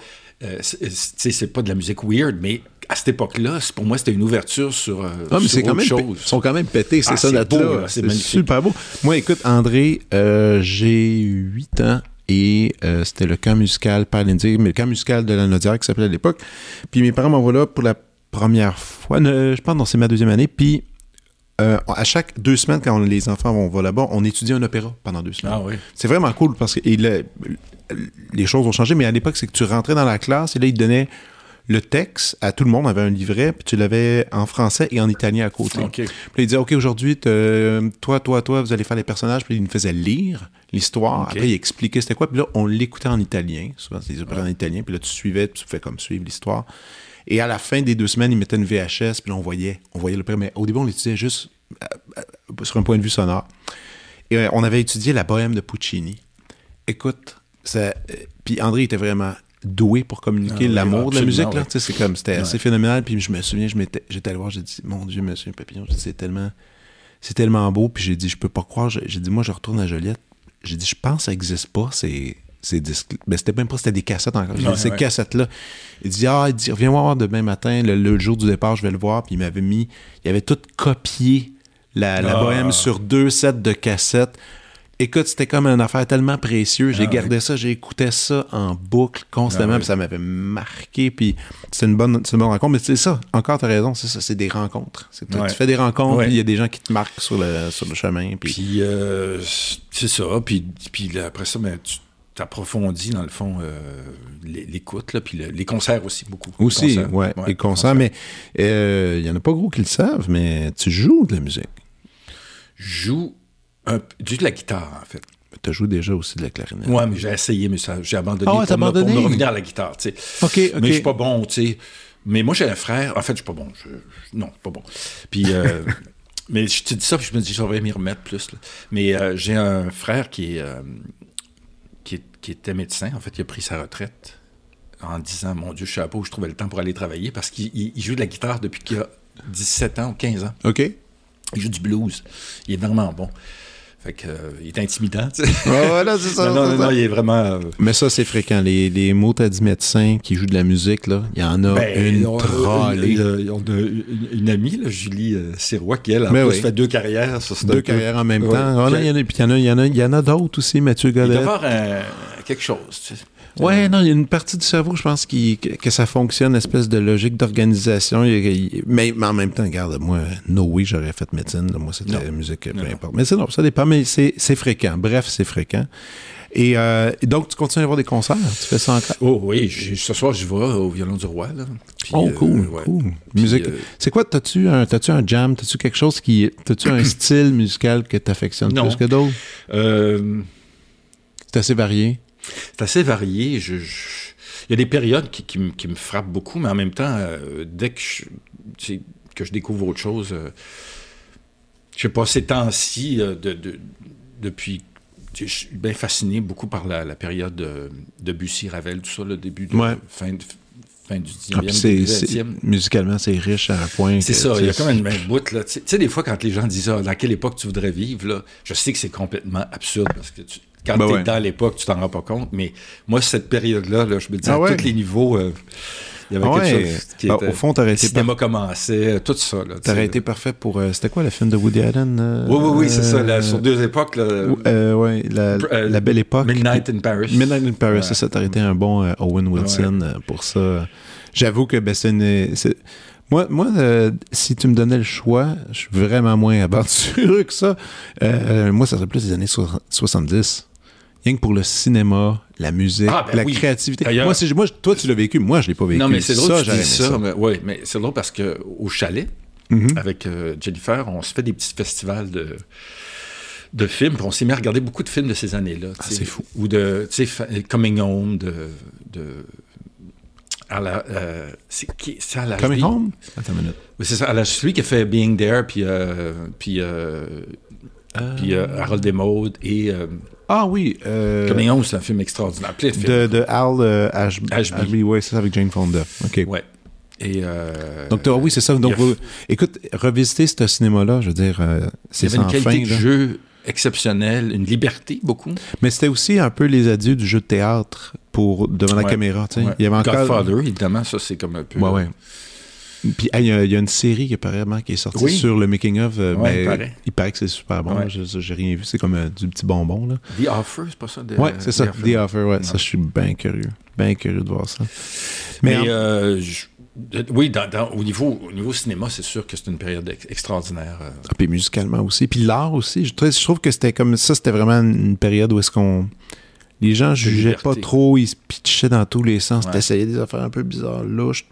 euh, c'est- tu sais, c'est pas de la musique weird, mais à cette époque-là, c'est- pour moi, c'était une ouverture sur, euh, Ah, mais sur c'est quand autre même, chose. ils sont quand même pétés, ces Ah, c'est sonates-là. beau, là, c'est C'est magnifique. super beau. Moi, écoute, André, euh, j'ai 8 ans et euh, c'était le camp musical par l'Indie, mais le camp musical de la Nodière qui s'appelait à l'époque. Puis mes parents m'envoient là pour la première fois, je pense que c'est ma deuxième année, puis euh, à chaque deux semaines, quand on- les enfants vont va là-bas, on étudie un opéra pendant deux semaines. Ah oui. C'est vraiment cool parce que et le- les choses ont changé, mais à l'époque, c'est que tu rentrais dans la classe et là, ils te donnaient le texte à tout le monde, on avait un livret, puis tu l'avais en français et en italien à côté. OK. Puis il disait, OK, aujourd'hui, toi, toi, toi, vous allez faire les personnages. Puis il nous faisait lire l'histoire. Après, il expliquait c'était quoi. Puis là, on l'écoutait en italien. Souvent, c'est des opéras en italien. Puis là, tu suivais, tu fais comme suivre l'histoire. Et à la fin des deux semaines, il mettait une VHS. Puis là, on voyait, on voyait l'opéra. Mais au début, on l'étudiait juste euh, euh, sur un point de vue sonore. Et euh, on avait étudié la bohème de Puccini. Écoute, ça, puis André était vraiment doué pour communiquer Ah l'amour de la musique. Là. oui. C'est comme, c'était Ouais. assez phénoménal. Puis je me souviens, je m'étais- j'étais allé voir, j'ai dit, mon Dieu, monsieur Papillon, c'est tellement, c'est tellement beau. Puis j'ai dit, je peux pas croire. J'ai dit, moi, je retourne à Joliette. J'ai dit, je pense que ça existe pas, ces, ces disques. Ben, c'était même pas, c'était des cassettes encore. Dit, ces ouais. cassettes-là. Il dit, ah, il dit, reviens voir demain matin, le, le jour du départ, je vais le voir. Puis il m'avait mis, il avait tout copié la, la Ah. bohème sur deux sets de cassettes. Écoute, c'était comme une affaire tellement précieuse. J'ai Ah, gardé ça, j'ai écouté ça en boucle constamment, Ah, oui. puis ça m'avait marqué. Puis c'est une bonne, une bonne rencontre. Mais c'est ça, encore, t'as raison, c'est ça, c'est des rencontres. C'est- Ouais. Tu fais des rencontres, Ouais. il y a des gens qui te marquent sur le, sur le chemin. Puis, Puis euh, c'est ça. Puis, puis là, après ça, ben, tu t'approfondis, dans le fond, euh, l'é- l'écoute, là, puis le- les concerts aussi, beaucoup. aussi, Les concerts. ouais, les concerts. Mais euh, il y en a pas gros qui le savent, mais tu joues de la musique. Joue un juste de la guitare, en fait. Tu joues déjà aussi de la clarinette. Ouais, mais j'ai essayé, mais ça, j'ai abandonné, Ah ouais, pour, me- pour abandonné? me revenir à la guitare, tu sais. OK, OK. Mais je suis pas bon, tu sais. Mais moi, j'ai un frère. En fait, je suis pas bon. Je- je- non, pas bon. Puis, euh, <laughs> mais je te dis ça, puis je me dis, j'aurais m'y remettre plus. là. Mais euh, j'ai un frère qui, est, euh, qui, est- qui était médecin. En fait, il a pris sa retraite en disant, mon Dieu, je sais pas où je trouvais le temps pour aller travailler parce qu'il il- il joue de la guitare depuis qu'il a 17 ans ou 15 ans. OK. Il joue du blues. Il est vraiment bon. Fait que, euh, il est intimidant, tu sais. voilà, c'est ça. <laughs> non, non, non, ça. non, il est vraiment... euh, Mais ça, c'est fréquent. Les, les motadis médecins qui jouent de la musique, là, il y en a Ben, une on, trollée. a une, une amie, là, Julie euh, Sirois, qui, elle, en Ben plus, oui. fait deux carrières. Deux carrières en même Ouais. temps. Il y en a, puis il y en a, il y en a, il y en a d'autres aussi, Mathieu Il doit y Godet. avoir un- quelque chose. tu sais. Ouais, non, il y a une partie du cerveau, je pense, qui, que, ça fonctionne, une espèce de logique d'organisation. Mais, mais en même temps, regarde, moi, no way, j'aurais fait médecine. Moi, c'était la musique, peu Non, importe. Mais c'est non, ça dépend, mais c'est fréquent. Bref, c'est fréquent. Et, euh, et donc, tu continues à avoir des concerts? Tu fais ça encore? Oh oui, ce soir, je vais au Violon du Roi. Là. Puis, Oh, euh, cool, ouais. cool. Puis, Musique. euh, C'est quoi, t'as-tu un, t'as-tu un jam? T'as-tu quelque chose qui. T'as-tu un <clears throat> style musical que t'affectionnes plus que d'autres? euh, C'est assez varié. C'est assez varié. Je, je- Il y a des périodes qui, qui me- qui me frappent beaucoup, mais en même temps, euh, dès que je, que découvre autre chose, euh, je sais pas, ces temps-ci, euh, de, de- depuis, je suis bien fasciné beaucoup par la, la période de, de Bussy, Ravel, tout ça, le début de Ouais. fin, de- fin du 19e, Ah, puis c'est, début c'est- 20e. musicalement, c'est riche à un point. C'est ça, il y a comme une main bout, là. Tu sais- tu sais, des fois, quand les gens disent ah, dans quelle époque tu voudrais vivre, là, je sais que c'est complètement absurde parce que tu- quand Ben tu es ouais. dans l'époque, tu t'en rends pas compte. Mais moi, cette période-là, là, je me dis Ah à tous les niveaux, euh, il y avait Ah quelque ouais. chose qui Ah, était. au fond, t'aurais le été, cinéma commençait, tout ça. T'aurais été parfait pour. euh, c'était quoi le film de Woody Allen? euh, Oui, oui, oui, c'est ça. là, euh, sur deux époques, là, euh, ouais, la, Euh, la belle époque. Midnight in Paris. Midnight in Paris, Ouais. c'est ça. T'aurais été un bon euh, Owen Wilson euh, pour ça. J'avoue que ben, c'est une. Moi, moi euh, si tu me donnais le choix, je suis vraiment moins <laughs> aventureux que ça. Euh, moi, ça serait plus des années so- 70. Rien que pour le cinéma, la musique, Ah, ben la oui. créativité. Moi, moi, toi, tu l'as vécu. Moi, je l'ai pas vécu. Non, mais c'est drôle ça, tu dis aimé ça. Mais, oui, mais c'est drôle parce que au chalet, Mhm. avec euh, Jennifer, on se fait des petits festivals de, de films, puis on s'est mis à regarder beaucoup de films de ces années-là. Ah, c'est fou. Ou de, tu sais, fa- Coming Home, de... de à la, euh, c'est qui c'est à la Coming Home? Attends une minute. Oui, c'est ça, à la, celui qui a fait Being There, puis, euh, puis, euh, puis euh, Harold Desmaudes et Ah oui. euh, Coming Home, c'est un film extraordinaire. Plein de films. de, de Al euh, Ash- Ashby. Ashby, ouais, c'est ça avec Jane Fonda. OK. Ouais. Et, euh, Donc, oui, c'est ça. Donc, il vous- écoute, revisiter ce cinéma-là, je veux dire, euh, il y c'est avait une sans qualité fin. de là. jeu exceptionnelle, une liberté beaucoup. Mais c'était aussi un peu les adieux du jeu de théâtre pour, devant la caméra. Ouais. Il y avait encore. Godfather, évidemment, ça c'est comme un peu. Ouais, ouais. Puis hey, il y, a- il y a une série qui apparemment qui est sortie Oui. sur le making of. euh, Ouais, mais il paraît. il paraît que c'est super bon. Ouais. J'ai rien vu. C'est comme euh, du petit bonbon. Là. The Offer, c'est pas ça? de- ouais, c'est ça. The The Offer. Ouais. Ça, je suis bien curieux. Bien curieux de voir ça. Mais, en- euh, je- oui, dans- dans- au, niveau, au niveau cinéma, c'est sûr que c'est une période ex- extraordinaire. Ah, puis musicalement aussi. Puis l'art aussi. Je trouve, je trouve que c'était comme ça, c'était vraiment une période où est-ce qu'on. Les gens jugeaient liberté. pas trop, ils se pitchaient dans tous les sens. Ouais. T'essayais des affaires un peu bizarres, louches.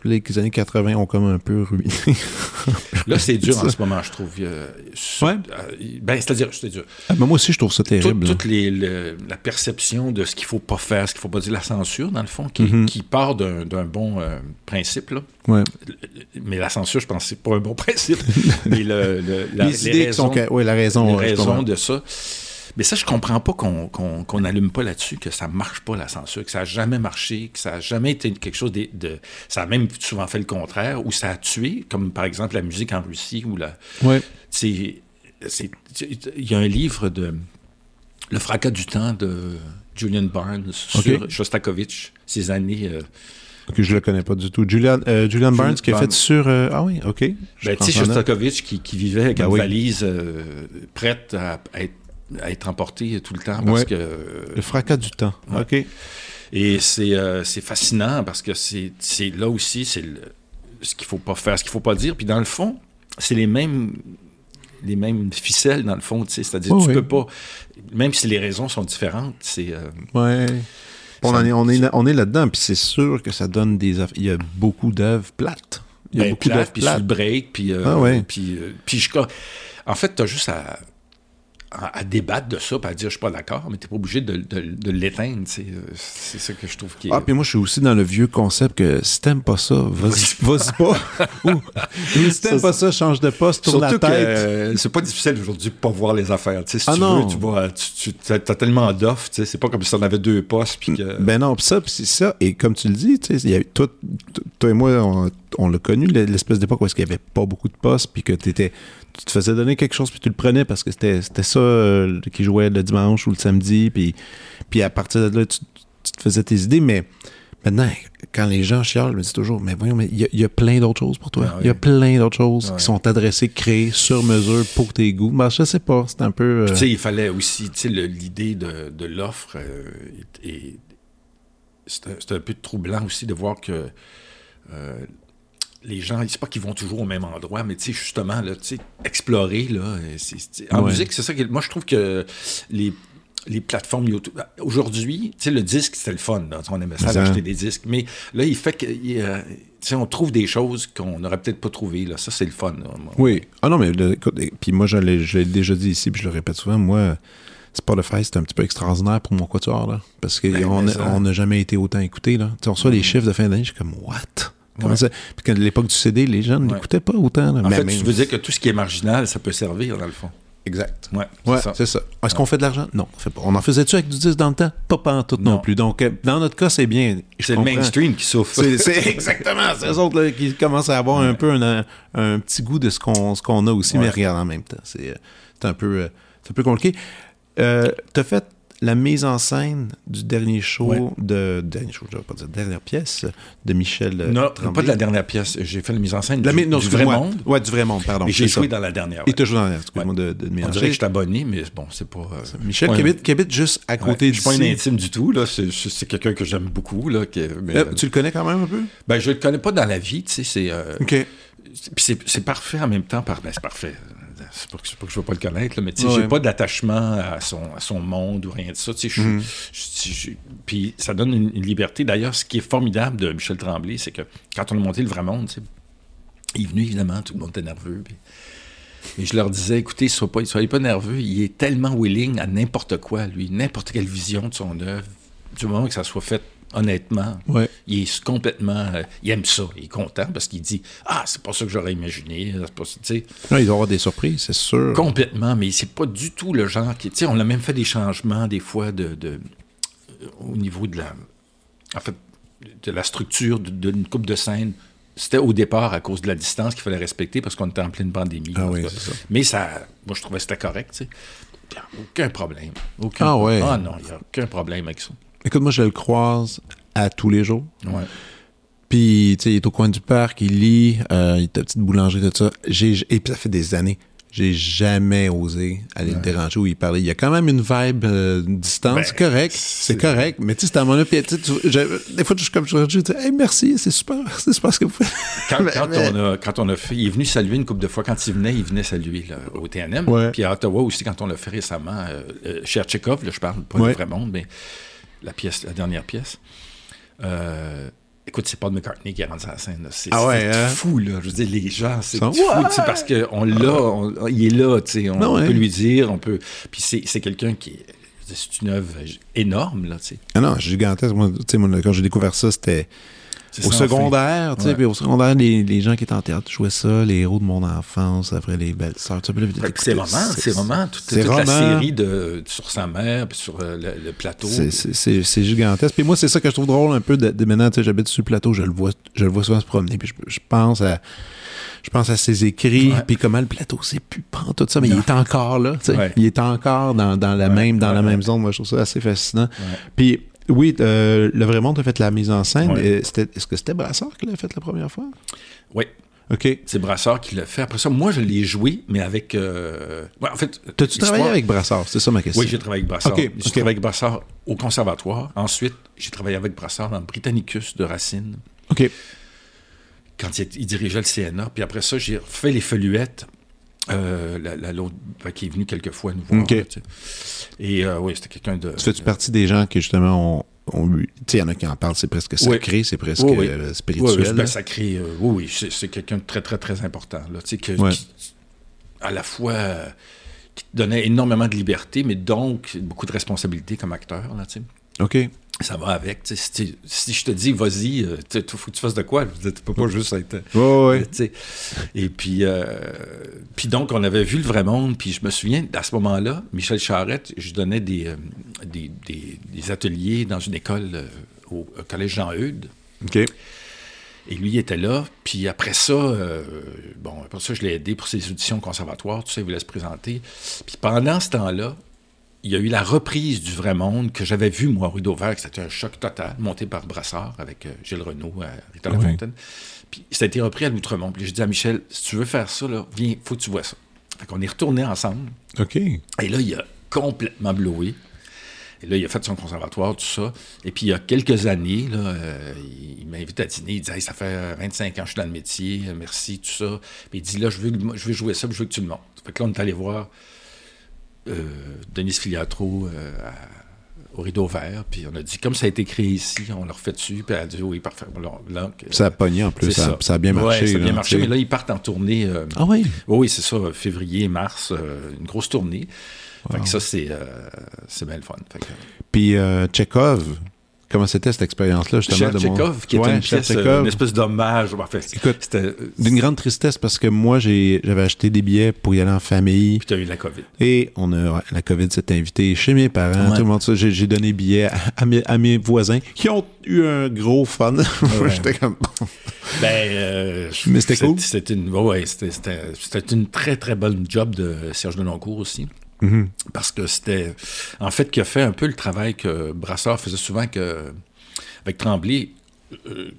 Puis les années 80 ont comme un peu ruiné. <laughs> Là, c'est dur en ce moment, je trouve. Euh, sur- Ouais. euh, ben, c'est-à-dire, c'est dur. Ah, mais moi aussi, je trouve ça terrible. toute les, le- la perception de ce qu'il faut pas faire, ce qu'il faut pas dire, la censure, dans le fond, qui, Mhm. qui part d'un bon euh, principe, là. Ouais. Mais la censure, je pense que c'est pas un bon <laughs> principe. Mais le, le- la- les idées qui sont. Oui, la raison. les ouais, raisons de ça. Mais ça, je comprends pas qu'on qu'on qu'on n'allume pas là-dessus, que ça marche pas la censure, que ça a jamais marché, que ça a jamais été quelque chose de, de- ça a même souvent fait le contraire, ou ça a tué, comme par exemple la musique en Russie ou la, Ouais. c'est, c'est- c'est- il y a un livre de Le fracas du temps de Julian Barnes sur. Shostakovich, ces années. euh, Que je le connais pas du tout. Julian, euh, Julian Barnes qui a Barnes. fait sur. euh, ah oui, OK. Ben, tu sais. Shostakovich qui, qui vivait avec Ben une oui. valise euh, prête à, à être, à être emportée tout le temps parce Ouais. que Le fracas du temps. Ouais. OK. Et c'est euh, c'est fascinant parce que c'est là aussi, c'est ce qu'il faut pas faire, ce qu'il faut pas dire. Puis dans le fond, c'est les mêmes les mêmes ficelles dans le fond, tu sais, c'est-à-dire Oui, tu oui. peux pas, même si les raisons sont différentes, c'est euh, Ouais. On, Ça- en est, on, est, on est là-dedans, puis c'est sûr que ça donne des. Il y a beaucoup d'œuvres plates. Il y a ben, beaucoup d'œuvres puis sur le plates. break, puis euh, Ah ouais. puis puis je en fait, tu as juste à, à, à débattre de ça, puis à dire je suis pas d'accord, mais tu pas obligé de, de, de l'éteindre, tu c'est ça que je trouve qui est Ah, puis moi, je suis aussi dans le vieux concept que si t'aimes pas ça, vas-y <laughs> vas-y pas. <laughs> ou, si t'aimes pas ça, change de poste, tourne la Surtout que tête. euh, c'est pas difficile aujourd'hui de pas voir les affaires. Tu si Ah tu non. veux, tu vas, tu, tu as, tellement d'offres. Tu c'est pas comme si on avait deux postes. Puis que... Ben non, pis ça, pis c'est ça. Et comme tu le dis, tu y a- toi, toi et moi, on, on l'a connu, l'espèce d'époque où il n'y avait pas beaucoup de postes, puis que étais, tu te faisais donner quelque chose, puis tu le prenais parce que c'était ça euh, qui jouait le dimanche ou le samedi, puis, puis à partir de là, tu, te faisais tes idées, mais maintenant, quand les gens chialent, je me dis toujours, mais voyons, mais il y, a plein d'autres choses pour toi. Ah il y a plein d'autres choses qui sont adressées, créées sur mesure pour tes goûts. Ben, je sais pas, c'est un peu... Tu sais, il fallait aussi, tu sais, l'idée de, de l'offre et c'est un, peu troublant aussi de voir que euh, les gens, c'est pas qu'ils vont toujours au même endroit, mais tu sais, justement, là, tu sais, explorer, là, en musique, c'est ça que, moi, je trouve que les, les plateformes YouTube, aujourd'hui, tu sais, le disque, c'était le fun, on aimait ça, acheter des disques, mais là, il fait que, sais, on trouve des choses qu'on n'aurait peut-être pas trouvées, là, ça, c'est le fun. Oui, ah non, mais, écoute, puis moi, je l'ai déjà dit ici, puis je le répète souvent, moi, Spotify, c'est un petit peu extraordinaire pour mon quatuor, là. Parce qu'on ben, n'a jamais été autant écouté, là. on reçoit les mm. chiffres de fin d'année, je suis comme, what? Comment ça? Puis à l'époque du CD, les gens n'écoutaient pas autant. Là. En fait, tu veux dire que tout ce qui est marginal, ça peut servir, dans le fond. Exact. Ouais, c'est ça. Est-ce qu'on fait de l'argent? Non, on fait pas. On en faisait-tu avec du disque dans le temps? Pas pas en tout non. plus. Donc, euh, dans notre cas, c'est bien. C'est le mainstream qui souffre. C'est <laughs> exactement. C'est eux autres qui commencent à avoir un peu un, petit goût de ce qu'on qu'on a aussi, mais regarde en même temps. C'est euh, un, peu, euh, un peu compliqué. Euh, tu as fait la mise en scène du dernier show de dernier show, je vais pas dire dernière pièce de Michel. Euh, non, pas de la dernière pièce. J'ai fait la mise en scène du, vrai monde. Ouais, du vrai monde, pardon. Et j'ai joué dans la dernière. Et tu joué dans la dernière. Excuse-moi de, de On dirait que je suis abonné, mais bon, c'est pas. Euh, Michel qui, habite, juste à côté de. Je suis pas un intime du tout là. C'est quelqu'un que j'aime beaucoup là. tu le connais quand même un peu? Ben je le connais pas dans la vie, tu sais. C'est. ok. Puis c'est parfait en même temps. Par... Ben, c'est parfait c'est pas, que, je veux pas le connaître, mais tu sais, j'ai pas d'attachement à son, à son monde ou rien de ça. Mhm. puis ça donne une, liberté. D'ailleurs, ce qui est formidable de Michel Tremblay, c'est que quand on a monté le vrai monde, il est venu, évidemment, tout le monde était nerveux. Et je leur disais, écoutez, soyez pas, soyez pas nerveux, il est tellement willing à n'importe quoi, lui, n'importe quelle vision de son œuvre, du moment que ça soit fait honnêtement. Il est complètement. Euh, il aime ça. Il est content parce qu'il dit Ah, c'est pas ça que j'aurais imaginé. Pas ça, non, il doit avoir des surprises, c'est sûr. Complètement, mais c'est pas du tout le genre qui. On a même fait des changements, des fois, de, de au niveau de la. En fait, de la structure d'une coupe de scène. C'était au départ à cause de la distance qu'il fallait respecter parce qu'on était en pleine pandémie. Ah oui, ça. Mais ça, moi, je trouvais que c'était correct. Aucun problème. Aucun ah ouais. Ah non, il n'y a aucun problème avec ça. Écoute, moi, je le croise à tous les jours. Ouais. Puis, tu sais, il est au coin du parc, il lit, euh, il a une petite boulangerie, tout ça. et puis, ça fait des années. J'ai jamais osé aller le déranger ou y parler. Il y a quand même une vibe euh, distante. Ben, c'est correct. C'est correct. Mais tu sais, c'est à mon avis. Des fois, je suis comme je dis hey, merci, c'est super. <laughs> C'est super ce que vous faites. Quand, on a, quand on a fait. Il est venu saluer une couple de fois. Quand il venait, il venait saluer au TNM. Puis à Ottawa aussi, quand on l'a fait récemment, euh, chez Tchekhov, là, je parle pas ouais. du vrai monde, mais la pièce, la dernière pièce. Euh, écoute, c'est Paul McCartney qui est rendu à la scène. C'est ah ouais, hein? fou, là. Je veux dire, les gens, c'est fou. C'est parce qu'on l'a, il est là, tu sais. On, peut lui dire, on peut. Puis c'est quelqu'un qui C'est une œuvre énorme, là, tu sais. Ah non, gigantesque. Moi, quand j'ai découvert ça, c'était au secondaire, tu sais, puis au secondaire, les, gens qui étaient en théâtre jouaient ça, les héros de mon enfance, après les belles sœurs. C'est vraiment, c'est vraiment toute, la série de, sur sa mère, puis sur euh, le, plateau. C'est gigantesque. Puis moi, c'est ça que je trouve drôle un peu de, maintenant, tu sais, j'habite sur le plateau, je le vois, je le vois souvent se promener, puis je, pense à je pense à ses écrits, puis comment le plateau c'est plus tout ça, mais il est encore là, tu sais, il est encore dans, dans la même dans la même zone. Moi, je trouve ça assez fascinant. Puis oui, euh, le vrai monde a fait la mise en scène. Est-ce que c'était Brassard qui l'a fait la première fois? Oui. OK. C'est Brassard qui l'a fait. Après ça, moi, je l'ai joué, mais avec. Euh... en fait. T'as-tu travaillé avec Brassard? C'est ça ma question. Oui, j'ai travaillé avec Brassard. J'ai travaillé avec Brassard au conservatoire. Ensuite, j'ai travaillé avec Brassard dans le Britannicus de Racine. OK. Quand il, dirigeait le CNA. Puis après ça, j'ai fait les Feluettes euh, la, l'autre qui est venu quelques fois nous voir. et euh, oui, c'était quelqu'un de. Tu fais-tu partie des gens qui justement ont, eu. Tu sais, il y en a qui en parlent, c'est presque sacré, c'est presque euh, spirituel. Oui, sacré. oui, oui, c'est, quelqu'un de très, très, très important. Là, que, qui, à la fois qui te donnait énormément de liberté, mais donc beaucoup de responsabilité comme acteur. Là, OK ça va avec. Si, si, je te dis, vas-y, il euh, faut que tu fasses de quoi? Tu peux pas juste être. Euh, et puis, euh, puis donc, on avait vu le vrai monde. Puis je me souviens, à ce moment-là, Michel Charette, je donnais des, des, ateliers dans une école au, Collège Jean-Eudes. OK. Et lui, il était là. Puis après ça, euh, bon, après ça, je l'ai aidé pour ses auditions conservatoires. Tout ça, il voulait se présenter. Puis pendant ce temps-là, il y a eu la reprise du Vrai Monde que j'avais vu, moi, rue d'Auvert, que c'était un choc total, monté par Brassard avec euh, Gilles Renault, euh, Rita Oui. Lafontaine. Puis ça a été repris à l'Outremont. Puis j'ai dit à Michel, si tu veux faire ça, là, viens, faut que tu vois ça. Fait qu'on est retourné ensemble. OK. Et là, il a complètement blowé. Et là, il a fait son conservatoire, tout ça. Et puis, il y a quelques années, là, euh, il, il m'invite à dîner. Il dit Hey, Ça fait euh, 25 ans que je suis dans le métier, euh, merci, tout ça. Puis il dit Là, je veux, je veux jouer ça, puis je veux que tu le montes. Fait que là, on est allé voir euh, Denise Filiatro euh, au rideau vert. Puis on a dit Comme ça a été créé ici, on l'a refait dessus. Puis elle a dit Oui, parfait. Ça a pogné en plus. Ça, ça a bien marché. Ouais, ça a là, bien marché. Mais là, ils partent en tournée. euh, Ah oui. oui, oui, c'est ça, février, mars, euh, une grosse tournée. Fait que ça, c'est euh, c'est bien le fun. Fait que, Puis euh, Tchekhov, comment c'était cette expérience-là, justement? De mon- qui était une pièce, euh, une espèce d'hommage. En fait, Écoute, euh, D'une grande tristesse parce que moi, j'avais acheté des billets pour y aller en famille. Puis t'as eu la COVID. Et on a, la COVID s'est invitée chez mes parents, Ouais. tout le monde. J'ai, donné billets à, à mes, à mes voisins qui ont eu un gros fun. <laughs> J'étais comme. Ben, euh, Mais c'était cool. C'était une, ouais, c'était, une très, très bonne job de Serge Deloncourt aussi. Mhm. Parce que c'était, en fait, qui a fait un peu le travail que Brassard faisait souvent que, avec Tremblay, euh,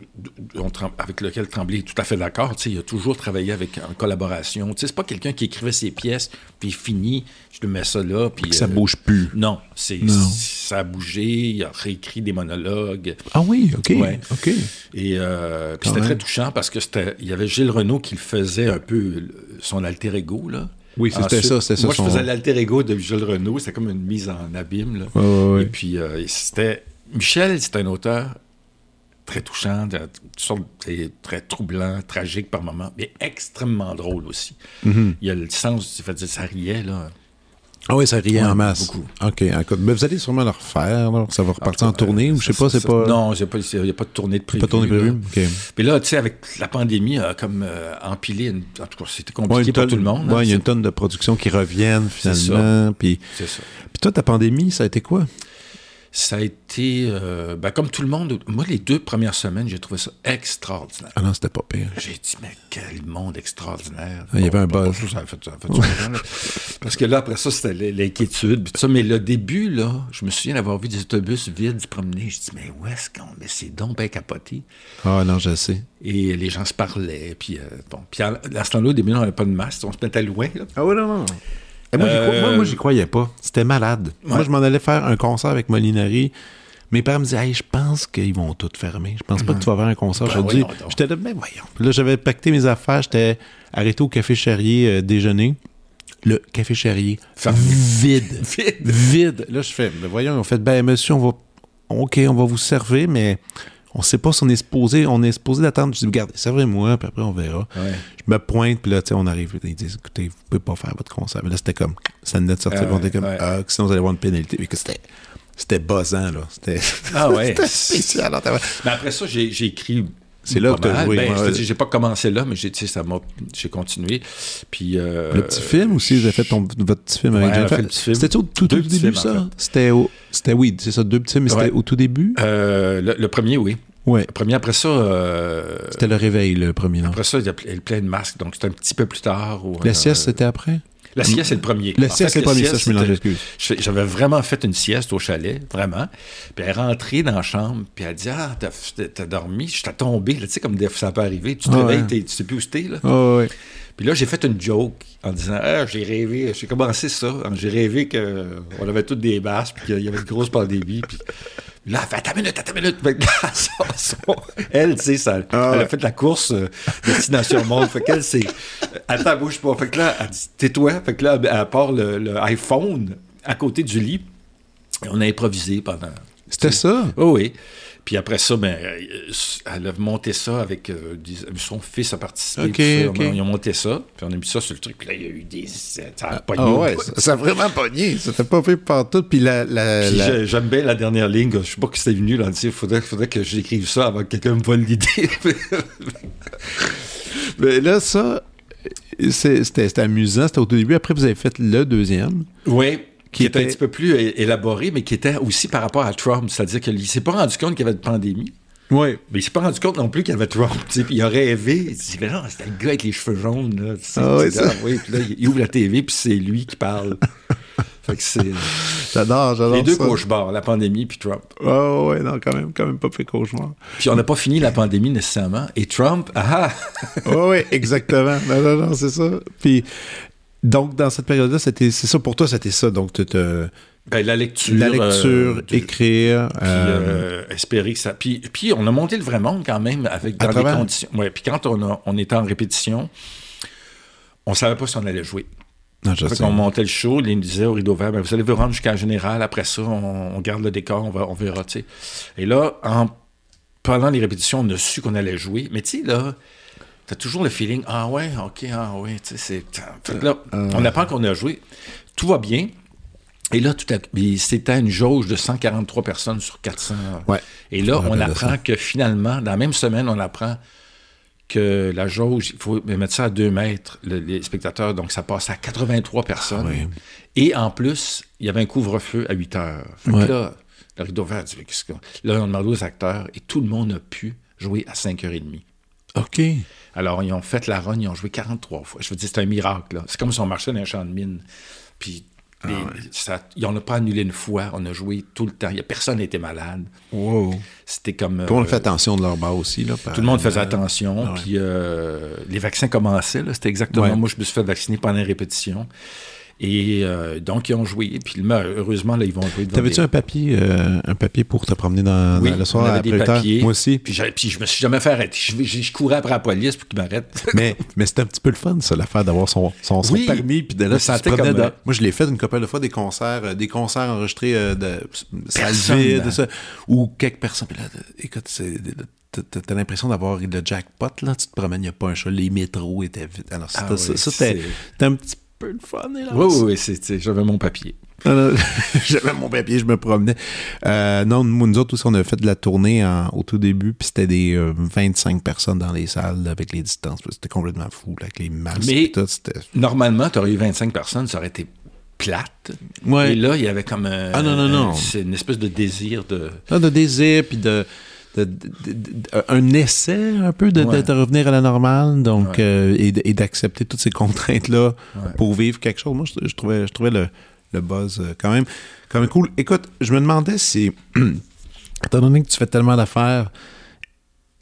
on avec lequel Tremblay est tout à fait d'accord. Il a toujours travaillé avec, en collaboration. C'est pas quelqu'un qui écrivait ses pièces, puis fini, je te mets ça là. Puis, ça euh, bouge plus. Non, c'est, ça a bougé, il a réécrit des monologues. Ah oui, OK. Ouais. OK. Et euh, c'était très touchant parce que c'était, il y avait Gilles Renault qui faisait un peu son alter ego, là. Oui, c'était ça, c'était ça, Moi, je faisais l'alter ego de Gilles Renault. C'était comme une mise en abîme, là. Et puis, euh, c'était... Michel, c'est un auteur très touchant, de, très troublant, tragique par moments, mais extrêmement drôle aussi. Mhm. Il y a le sens, fait dire, ça riait, là. Ah oui, ça riait Ouais, en masse. beaucoup. OK. mais vous allez sûrement le refaire. là. Ça va repartir en, tournée ou je sais pas, c'est pas. Non, il n'y a pas de tournée de prévu. pas tournée là. prévue. OK. Puis là, tu sais, avec la pandémie, a comme euh, empilé, une- en tout cas, c'était compliqué pour tonne- tout le monde. ouais, hein, il y a une tonne de productions qui reviennent finalement. Puis, C'est ça. puis toi, ta pandémie, ça a été quoi? Ça a été, euh, ben, comme tout le monde, moi, les deux premières semaines, j'ai trouvé ça extraordinaire. Ah non, c'était pas pire. J'ai dit, mais quel monde extraordinaire. Ah, il y avait un Bon, buzz. bon, Ça a fait, ça a fait du bien, là. Parce que là, après ça, c'était l'inquiétude. Mais le début, là, je me souviens d'avoir vu des autobus vides se promener. Je dis, mais où est-ce qu'on. Mais c'est donc bien capoté. Ah non, je sais. Et les gens se parlaient. Puis, euh, bon. Puis à, à ce temps-là, au début, on n'avait pas de masque. On se mettait loin, là. Ah oui, non, non. Et moi, j'y Euh, crois- moi, moi, j'y croyais pas. C'était malade. Moi, je m'en allais faire un concert avec Molinari. Mes parents me disaient, hey, je pense qu'ils vont tout fermer. Je pense pas que tu vas faire un concert Ben, aujourd'hui. voyons. J'étais là, mais voyons. Puis là, j'avais pacté mes affaires. J'étais arrêté au Café Charrier euh, déjeuner. Le Café Charrier, Fermé. vide. <laughs> Vide. vide. Là, je fais, ben voyons, on fait, ben monsieur, on va, OK, on va vous servir, mais on sait pas si on est supposé, on est supposé d'attendre. Je dis, regardez, servez-moi, puis après, on verra. Ouais. Je me pointe, puis là, tu sais, on arrive. Ils disent, écoutez, vous pouvez pas faire votre concert. Mais là, c'était comme, ça venait de sortir. Ah puis on était comme, ouais. ah, que sinon, vous allez avoir une pénalité. Mais que c'était, c'était buzzant, là. C'était, Ah ouais. <laughs> spécial. Mais après ça, j'ai écrit. C'est là pas que t'as mal. joué, Ben, ouais. j'ai pas commencé là, mais j'ai, tu sais, ça m'a, j'ai continué. Puis. euh, Le petit film aussi, vous avez fait ton, votre petit film avec Ouais, fait film. C'était au tout, début, films, ça? en fait. C'était au, c'était, oui, c'est ça, deux petits films, mais c'était Ouais. au tout début? euh, le, le premier, oui. Ouais. Le premier, après ça. euh, C'était le réveil, le premier, non? après ça, il y a ple- plein de masques, donc c'était un petit peu plus tard. ou, La euh, sieste, c'était après? La sieste, c'est le premier. La sieste, c'est le premier, ça, sieste, je mélange, excuse. J'avais vraiment fait une sieste au chalet, vraiment. Puis elle est rentrée dans la chambre, puis elle dit Ah, t'as dormi, je t'ai tombé, là, tu sais, comme des- ça peut arriver. Tu te Ah réveilles, ouais. tu sais plus où t'es, là. Oh, ouais. Puis là, j'ai fait une joke en disant Ah, j'ai rêvé, j'ai commencé ça. J'ai rêvé qu'on avait toutes des basses, puis qu'il y avait une grosse pandémie. Puis là, elle fait Attends une minute, attends une minute. <laughs> Elle, tu sais, ça- Ah elle ouais. a fait la course euh, Destination Monde. Fait qu'elle, c'est Attends, bouge pas. Fait que là, elle dit Tais-toi. Fait que là, elle part le, le iPhone à côté du lit. Et on a improvisé pendant. C'était ça? Oui, oui. Puis après ça, ben, euh, elle a monté ça avec euh, des- son fils a participé. Ok, tout ça. ok. Ils ont monté ça, puis on a mis ça sur le truc. Puis là, il y a eu des. Ça a Ah pogné au ouais, ça, ça a vraiment pogné. Ça pas fait partout. Puis la... la, la- j'ai- j'aime bien la dernière ligne. Je sais pas que c'était venu là. Il faudrait, faudrait que j'écrive ça avant que quelqu'un me vole l'idée. <laughs> Mais là, ça, c'était amusant. C'était au tout début. Après, vous avez fait le deuxième. oui. Qui, Qui était un petit peu plus élaboré, mais qui était aussi par rapport à Trump. C'est-à-dire qu'il ne s'est pas rendu compte qu'il y avait de pandémie. Oui. Mais il s'est pas rendu compte non plus qu'il y avait Trump. il a rêvé. Il s'est dit, non, c'était le gars avec les cheveux jaunes. Là, Ah ça. ah oui. Puis là, il ouvre la TV, puis c'est lui qui parle. <laughs> fait que c'est J'adore, j'adore les deux ça. cauchemars, la pandémie puis Trump. Oh, ouais, non, quand même, quand même pas fait cauchemar. Puis on n'a pas fini la pandémie nécessairement. Et Trump, ah, ah, <laughs> Oh, oui, exactement. non, non, non, c'est ça. Puis, donc, dans cette période-là, c'était, c'est ça pour toi, c'était ça. Donc, tu te- ben, la lecture. la lecture, euh, de- écrire. Puis euh, euh, espérer que ça. Puis, puis on a monté le vrai monde quand même avec dans travers- des conditions. Ouais, puis quand on, a- on était en répétition, on savait pas si on allait jouer. non, je Fait sais. qu'on montait le show, il nous disait au rideau vert, ben, vous allez vous rendre jusqu'à la générale, après ça, on, on garde le décor, on, va, on verra, tu sais. Et là, en, pendant les répétitions, on a su qu'on allait jouer, mais tu sais, là, t'as toujours le feeling, ah ouais, ok, ah ouais, tu sais, c'est... Là, on apprend qu'on a joué, tout va bien, et là, tout à c'était une jauge de 143 personnes sur 400. Ouais. Et là, on apprend que finalement, dans la même semaine, on apprend que la jauge, il faut mettre ça à 2 mètres, le- les spectateurs, donc ça passe à 83 personnes. Ah oui. Et en plus, il y avait un couvre-feu à 8 heures. Fait que là, le rideau vert dit, qu'est-ce qu'on- Là, on demande aux acteurs, et tout le monde a pu jouer à 5h30. OK. Alors, ils ont fait la run, ils ont joué 43 fois. Je veux dire, c'est un miracle. là. C'est comme si on marchait dans un champ de mine. Puis, Ah les- ça, ils n'ont pas annulé une fois. On a joué tout le temps. Il y a, personne n'était malade. Wow. C'était comme... Tout le monde euh, fait attention de leur bas aussi. Là, par- tout le monde faisait attention. ah ouais. Puis euh, les vaccins commençaient. là. C'était exactement... Ouais. Moi, je me suis fait vacciner pendant les répétitions. Et euh, donc, ils ont joué. Puis mais, heureusement, là, ils vont jouer devant T'avais-tu des- un papier, euh, un papier pour te promener dans, Oui, dans le soir on avait après des le papiers. Moi aussi. Puis, puis je me suis jamais fait arrêter. Je, je- je courais après la police pour qu'ils m'arrêtent. <laughs> mais mais c'était un petit peu le fun, ça, l'affaire d'avoir son, son, son Oui. permis. Puis de là, promenais comme, dans- euh, Moi, je l'ai fait une couple de fois, des concerts, euh, des concerts enregistrés de salle Personne, vide, hein. ça, ou quelques personnes. Puis là, écoute, c'est- t'as l'impression d'avoir le jackpot, là. Tu te promènes, il n'y a pas un chat. Les métros étaient vides. Alors, Ah oui, ça. ça, c'était un petit peu le fun, hélas. Oui, oui, J'avais mon papier. Non, <laughs> J'avais mon papier, je me promenais. Euh, non, nous, nous autres aussi, on a fait de la tournée en- au tout début, puis c'était des euh, 25 personnes dans les salles avec les distances. C'était complètement fou, là, avec les masques Mais- et tout. Normalement, tu aurais eu 25 personnes, ça aurait été plate. Ouais. Et là, il y avait comme un. Ah, non, non, non. un- C'est une espèce de désir de. Ah, de désir, puis de, de- de- un essai un peu de, de- Ouais. de revenir à la normale, donc, Ouais. euh, et, d'accepter toutes ces contraintes-là Ouais. pour vivre quelque chose. Moi, je, je trouvais, je trouvais le, le buzz euh, quand même, quand même cool. Écoute, je me demandais si, <clears throat> étant donné que tu fais tellement d'affaires,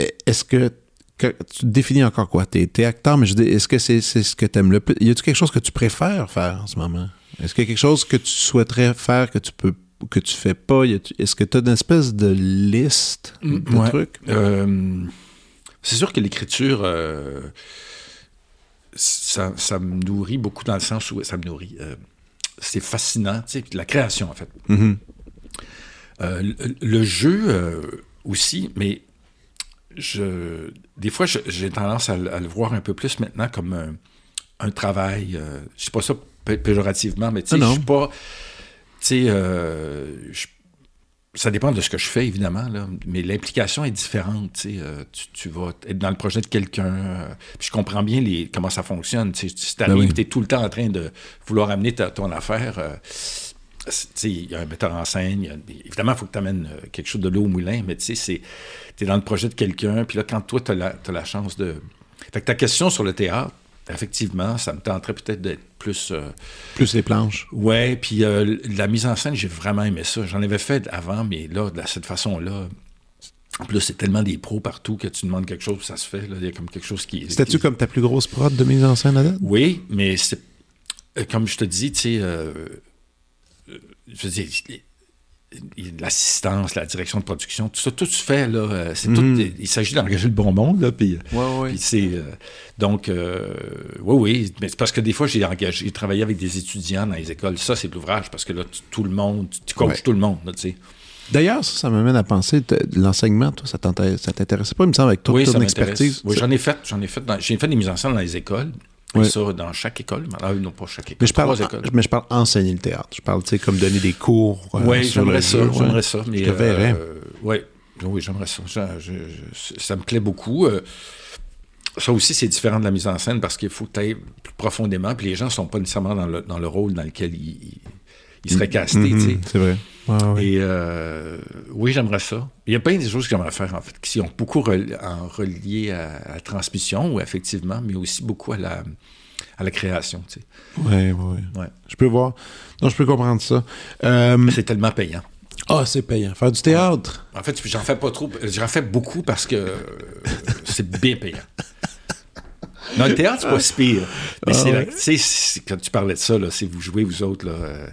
e- est-ce que, que tu définis encore quoi? T'es es acteur, mais je dis, est-ce que c'est ce que tu aimes le plus? Y a-tu quelque chose que tu préfères faire en ce moment? Est-ce qu'il y a quelque chose que tu souhaiterais faire que tu peux que tu fais pas? Est-ce que tu as une espèce de liste de Mm, Ouais. trucs? Euh, c'est sûr que l'écriture, euh, ça, ça me nourrit beaucoup dans le sens où ça me nourrit. euh, c'est fascinant, tu sais, la création en fait. Mhm. Euh, le, le jeu aussi, mais je, des fois, j'ai tendance à, le- à le voir un peu plus maintenant comme un, un travail. je ne sais pas ça pé- péjorativement, mais tu sais, Ah je suis pas. Tu sais, euh, ça dépend de ce que je fais, évidemment, là, mais l'implication est différente. Tu, sais, euh, tu, tu vas être dans le projet de quelqu'un. euh, puis je comprends bien les, comment ça fonctionne. Tu sais, si tu Ben oui. es tout le temps en train de vouloir amener ta- ton affaire. euh, il y a un metteur en scène. a- évidemment, il faut que tu amènes quelque chose de l'eau au moulin, mais tu sais, tu es dans le projet de quelqu'un. Puis là, quand toi, tu as, la t'as la chance de. Fait que ta question sur le théâtre, effectivement, ça me tenterait peut-être d'être plus. euh, Plus les planches. Ouais, puis euh, la mise en scène, j'ai vraiment aimé ça. J'en avais fait avant, mais là, de cette façon-là. En plus, c'est tellement des pros partout que tu demandes quelque chose, ça se fait. Là. Il y a comme quelque chose qui. C'était-tu qui- comme ta plus grosse prod de mise en scène à date? Oui, mais c'est. euh, Comme je te dis, tu sais. euh, je veux dire, l'assistance, la direction de production, tout ça, tout se fait, là. euh, tout. Il s'agit d'engager le bon monde, là, puis. Ouais, c'est euh, donc euh, oui oui, mais c'est parce que des fois j'ai engagé, j'ai travaillé avec des étudiants dans les écoles. Ça c'est de l'ouvrage parce que là tu- tout le monde, tu, tu coaches Ouais. tout le monde, là, tu sais. D'ailleurs, ça, ça m'amène à penser, l'enseignement, toi, ça t'intéressait pas, il me semble, avec toute oui, ton expertise. Oui, j'en ai fait, j'en ai fait, j'ai fait des mises en scène dans les écoles. Et ça dans chaque école, ah, non pas chaque école, mais je parle, trois écoles. mais je parle enseigner le théâtre. Je parle, tu sais, comme donner des cours. euh, Oui, j'aimerais ça, j'aimerais ça. Mais, Je te verrais. euh, ouais, oui, j'aimerais ça. Je- je- je- ça me plaît beaucoup. Euh, ça aussi, c'est différent de la mise en scène parce qu'il faut ailles plus profondément. Puis les gens ne sont pas nécessairement dans le, dans le rôle dans lequel ils, ils- il serait casté, Mhm, tu sais. C'est vrai. Ouais. Et euh, oui, j'aimerais ça. Il y a plein de choses que j'aimerais faire, en fait, qui sont beaucoup rel- en reliées à, à la transmission, ou effectivement, mais aussi beaucoup à la, à la création, tu sais. Ouais, ouais, ouais. Ouais. Je peux voir. Non, je peux comprendre ça. Euh, C'est tellement payant. Ah, c'est payant. Faire du théâtre? En fait, j'en fais pas trop. J'en fais beaucoup parce que euh, c'est bien payant. Non, le théâtre, c'est pas si pire. Mais Ah c'est ouais. tu sais, c'est- quand tu parlais de ça, là, c'est vous jouez, vous autres, là. euh,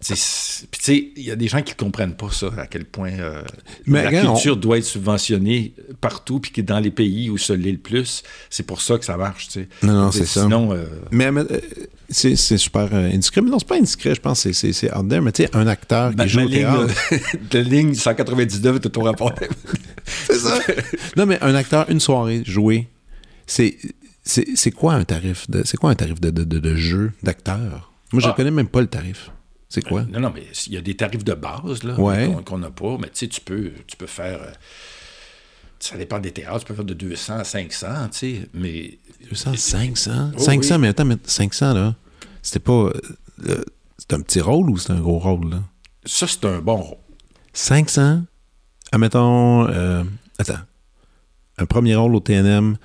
Puis, tu sais, il y a des gens qui ne comprennent pas ça, à quel point euh, Mais la regarde, culture doit être subventionnée partout, puis que dans les pays où ça l'est le plus, c'est pour ça que ça marche, tu sais. Non, non, c'est ça. Sinon, euh, Mais, mais, euh, c'est c'est super indiscret. Mais non, c'est pas indiscret, je pense. c'est- C'est c'est out there. Mais tu sais, un acteur ma, qui joue au ligne, théâtre. <laughs> la ligne 199 de ton rapport. <laughs> c'est ça. non, mais un acteur, une soirée, jouer, c'est. C'est c'est quoi un tarif de c'est quoi un tarif de, de, de, de jeu d'acteur? Moi, je Ah. connais même pas le tarif. C'est quoi? Non, non, mais il y a des tarifs de base là, Ouais. qu'on- n'a pas, mais tu sais, tu peux, tu peux faire. euh, ça dépend des théâtres, tu peux faire de 200 à 500, tu sais, mais 200, 500 Oh, 500, oui. mais attends, mais 500 là, c'était pas euh, euh, c'est un petit rôle ou c'est un gros rôle là? Ça, c'est un bon rôle. 500 admettons euh, attends un premier rôle au TNM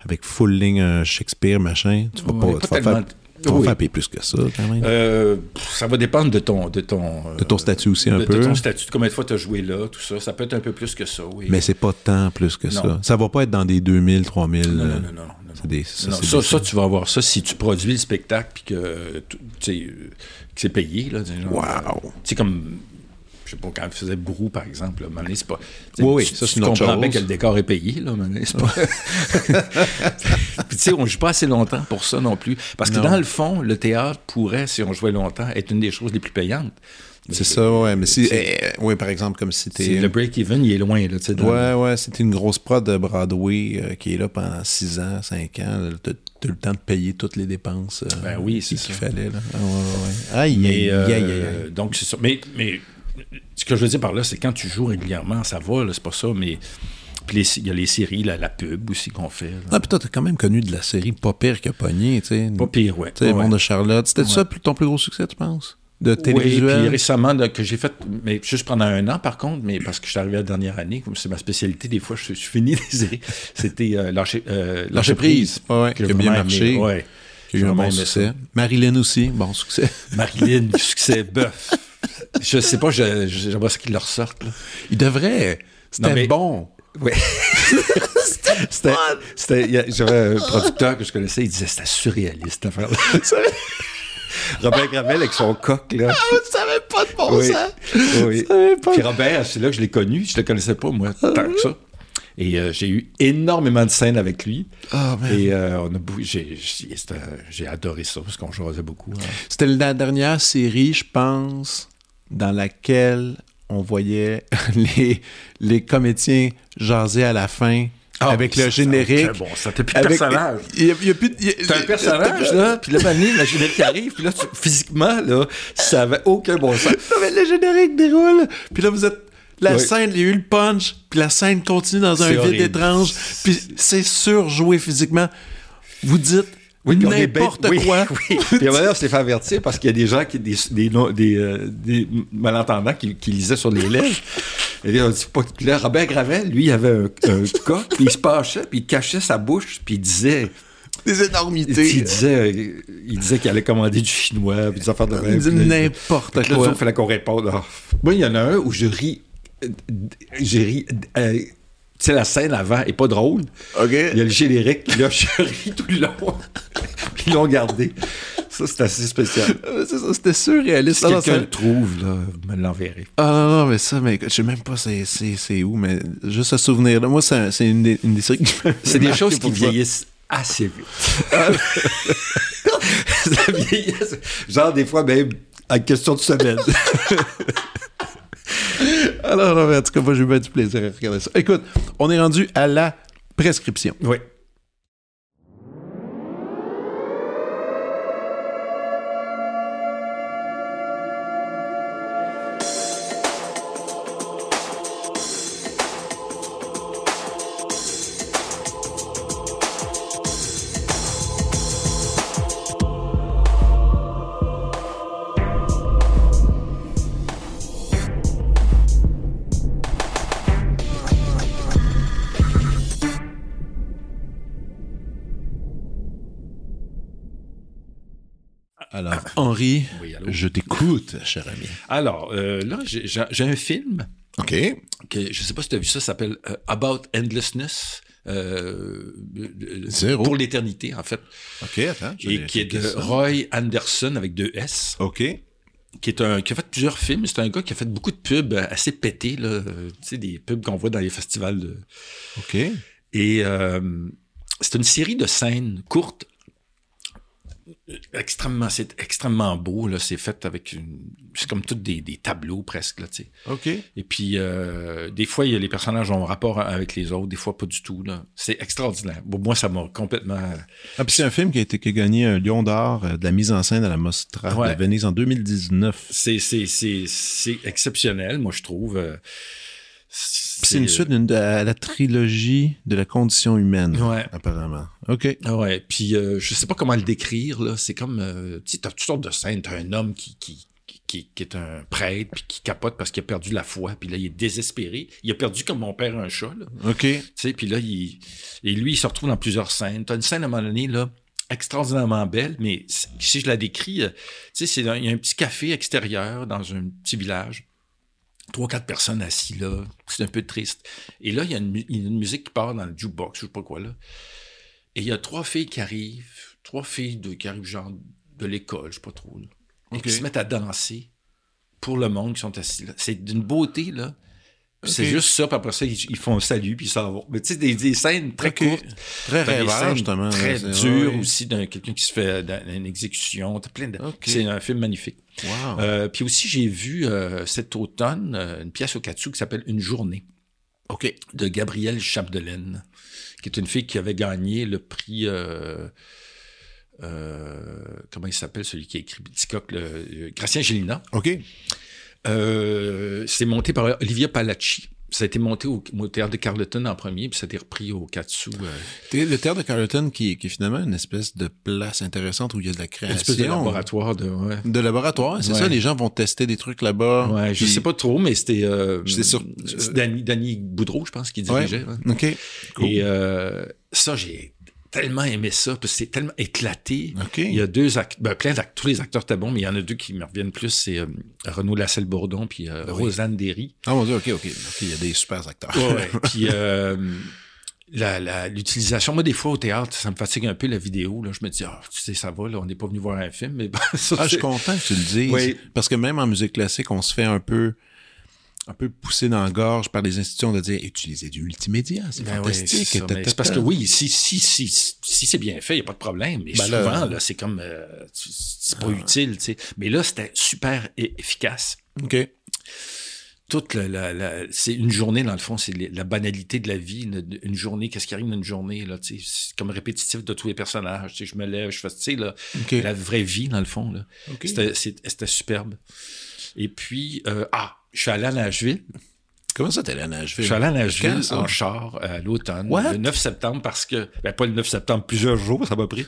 avec full ligne Shakespeare machin tu vas Ouais, pas, pas tu vas tellement- faire, vas Oui. plus que ça quand même Euh, ça va dépendre de ton. De ton, euh, de ton statut aussi un de, peu de ton statut, de combien de fois tu as joué là, tout ça. Ça peut être un peu plus que ça, oui. mais c'est pas tant plus que ça Non. ça va pas être dans des 2000 3000 non, euh, non, non, non, non, des ça, Non, ça, ça, tu vas avoir ça si tu produis le spectacle puis que, que c'est payé. Là, genre, Wow. C'est comme, je sais pas, quand il faisait Brou, par exemple, là, c'est pas. Oui, oui, tu- ça, c'est une autre comprends bien chose. que le décor est payé, là, c'est pas. <laughs> puis tu sais, on joue pas assez longtemps pour ça non plus. Parce que dans le fond, le théâtre pourrait, si on jouait longtemps, être une des choses les plus payantes. c'est ça ouais mais si eh, ouais par exemple comme si t'es Le break-even, il est loin, là, tu sais. Ouais, ouais, c'était une grosse prod de Broadway euh, qui est là pendant 6 ans, 5 ans. T'as t'as le temps de payer toutes les dépenses euh, Ben oui, c'est qu'il ça. fallait. Là. Ah, ouais, ouais. Aïe, aïe, euh, aïe, aïe, aïe. donc, c'est ça. Mais, mais ce que je veux dire par là, c'est quand tu joues régulièrement, ça va, c'est pas ça, mais. Puis les- il y a les séries, la, la pub aussi qu'on fait. là. Ah, puis toi, t'as quand même connu de la série pas pire que Pogné, tu sais. Pas pire, ouais. Tu sais, Ouais, de Charlotte. C'était ça ton plus gros succès, tu penses? De télévisuel? Oui, puis récemment, là, que j'ai fait, mais juste pendant un an, par contre, mais parce que je suis arrivé la dernière année, comme c'est ma spécialité, des fois, je, suis- je suis fini <laughs> des séries. C'était euh, lâcher, euh, Lâcher prise. Ouais, qui a bien marché. aimé. Ouais. Qui a eu un bon succès. Marilyn aussi, bon succès. Marilyn, succès bœuf. Je sais pas, j'aimerais qu'ils le ressortent. là. Il devrait. C'était mais- bon. Ouais. <laughs> c'était, j'avais un producteur que je connaissais, il disait c'était surréaliste cette affaire-là. <laughs> Robert Gravel avec son coq, là. tu savais pas de bon Oui. Oui. savais pas. Puis Robert, c'est là que je l'ai connu. Je le connaissais pas, moi, tant que ça. Et euh, j'ai eu énormément de scènes avec lui. Ah. Et euh, on a j'ai adoré ça parce qu'on jouait beaucoup. hein. C'était la dernière série, je pense, dans laquelle on voyait <laughs> les, les comédiens jaser à la fin avec le Ah, ça, ça, générique. Bon, ça t'es plus de Avec- personnage. Il y a, il y a plus T'as un personnage, là, <laughs> puis là, maintenant, le générique arrive, puis là, tu- physiquement, là, ça avait aucun bon sens. <laughs> Non, mais le générique déroule. Puis là, vous êtes. La Oui. scène, il y a eu le punch, puis la scène continue dans un vide étrange, puis c'est surjoué physiquement. Vous dites Oui, puis on est bête. n'importe Oui, quoi. <laughs> Oui. <laughs> Puis moment donné, on s'est fait avertir parce qu'il y a des gens, qui, des, des, non- des, euh, des malentendants qui, qui lisaient sur les lèvres. <laughs> Et on dit pas. Puis là, Robert Gravel, lui, il avait un, un coq, puis il se penchait, puis il cachait sa bouche, puis il disait. Des Il énormités. disait, il disait qu'il allait commander du chinois, puis des affaires de. Il Puis là, n'importe là, quoi. il fallait qu'on réponde. Ah. Moi, il y en a un où je ris. euh, J'ai ri. Tu sais, la scène avant est pas drôle. OK. Il y a le générique, puis là, je <laughs> ris tout le long. puis <laughs> ils l'ont gardé. Ça, c'est assez spécial. Ça, C'était surréaliste. Si Ah, quelqu'un le trouve, là, me l'enverrez. Ah non, non, mais ça, mais je sais même pas c'est, où, mais juste ce souvenir-là. Moi, c'est, un- c'est une, des, une des séries qui C'est des choses qui vieillissent assez vite. <laughs> ça vieillit assez- Genre, des fois, même, en question de semaine. Alors, en tout cas, moi, j'ai eu bien du plaisir à regarder ça. Écoute, on est rendu à la prescription. oui. Oui, je t'écoute, cher ami. Alors, euh, là, j'ai un film OK. que je sais pas si tu as vu ça, ça s'appelle euh, About Endlessness. euh, Zéro. Pour l'éternité, en fait. OK, attends. Et qui est de ça. Roy Anderson avec deux S, OK. qui est un qui a fait plusieurs films. C'est un gars qui a fait beaucoup de pubs assez pétés, là. Tu sais, des pubs qu'on voit dans les festivals. de- OK. Et c'est une série de scènes courtes. Extrêmement, c'est extrêmement beau, là. C'est fait avec une. C'est comme tous des, des tableaux presque, là, tu sais. OK. Et puis, euh, des fois, il y a les personnages ont rapport avec les autres, des fois pas du tout. Là. C'est extraordinaire. Bon, moi, ça m'a complètement. Ah, puis c'est un film qui a, été, qui a gagné un Lion d'Or euh, de la mise en scène à la Mostra Ouais. de Venise en 2019. C'est, c'est, c'est, c'est exceptionnel, moi, je trouve. Euh, C'est une suite d'une- à la trilogie de la condition humaine, Ouais. apparemment. OK. Ah Ouais, puis euh, je sais pas comment le décrire, là. C'est comme. euh, tu sais, t'as toutes sortes de scènes. T'as un homme qui. qui qui, qui est un prêtre, puis qui capote parce qu'il a perdu la foi, puis là, il est désespéré. Il a perdu comme mon père un chat, là. OK. Tu sais, puis là, il, et lui, il se retrouve dans plusieurs scènes. T'as une scène à un moment donné, là, extraordinairement belle, mais si je la décris, euh, tu sais, il y a un petit café extérieur dans un petit village. Trois, quatre personnes assises là. C'est un peu triste. Et là, il y a une, mu- il y a une musique qui part dans le jukebox, je sais pas quoi, là. Et il y a trois filles qui arrivent, trois filles de, qui arrivent genre de l'école, je sais pas trop, là. Et qui se mettent à danser pour le monde qui sont assis là. C'est d'une beauté, là. C'est juste ça, puis après ça, ils, ils font un salut, puis ils s'en vont. Mais tu sais, des, des scènes très courtes. Très T'as des rêveur, scènes justement. Très dures aussi, d'un quelqu'un qui se fait une exécution. Plein de... C'est un film magnifique. Wow. Euh, puis aussi, j'ai vu euh, cet automne euh, une pièce au Katsu qui s'appelle Une journée OK. de Gabrielle Chapdelaine, qui est une fille qui avait gagné le prix. euh, comment il s'appelle celui qui a écrit Ticoc, le Gracien Gélina. OK. Euh, c'est monté par Olivia Palacci. Ça a été monté au, au théâtre de Carleton en premier, puis ça a été repris au Katsu. euh, Le théâtre de Carleton, qui, qui est finalement une espèce de place intéressante où il y a de la une création. espèce de laboratoire de. Ouais. De laboratoire, c'est Ouais. ça. Les gens vont tester des trucs là-bas. Ouais, je Puis- sais pas trop, mais c'était. Euh, c'est Danny, Danny Boudreau, je pense, qui dirigeait. ouais. OK. Cool. Et euh, ça, j'ai tellement aimé ça, parce que c'est tellement éclaté. OK. Il y a deux acteurs, ben, plein d'acteurs, tous les acteurs étaient bons, mais il y en a deux qui me reviennent plus, c'est euh, Renaud Lasselle-Bourdon puis euh, Ben oui. Rosanne Derry. Ah mon Dieu, OK, OK. OK, il y a des super acteurs. Ouais, <laughs> puis euh, la- la- l'utilisation, moi, des fois, au théâtre, ça me fatigue un peu la vidéo. Là. Je me dis, ah, tu sais, ça va, là, on n'est pas venu voir un film, mais <laughs> ça, Ah, je suis content que tu le dises. Oui. Parce que même en musique classique, on se fait un peu un peu poussé dans la gorge par les institutions de dire utilisez du multimédia, c'est Ben fantastique. c'est parce que oui, si, si, si, si c'est bien fait, il n'y a pas de problème. Mais Ben souvent, là, c'est comme. euh, c'est pas utile, tu sais. Mais là, c'était super e- efficace. OK. Toute la, la- la- c'est une journée, dans le fond, c'est la banalité de la vie. Une, une journée, qu'est-ce qui arrive dans une journée, là. C'est comme répétitif de tous les personnages. Tu sais, je me lève, je fais, tu sais, là, OK. la vraie vie, dans le fond, là. OK. C'était, c'est- c'était superbe. Et puis, euh, ah, je suis allé à Nashville. Comment ça, t'es allé à Nashville? Je suis allé à Nashville en char euh, à l'automne, le 9 septembre, parce que, ben pas le 9 septembre, plusieurs jours, ça m'a pris.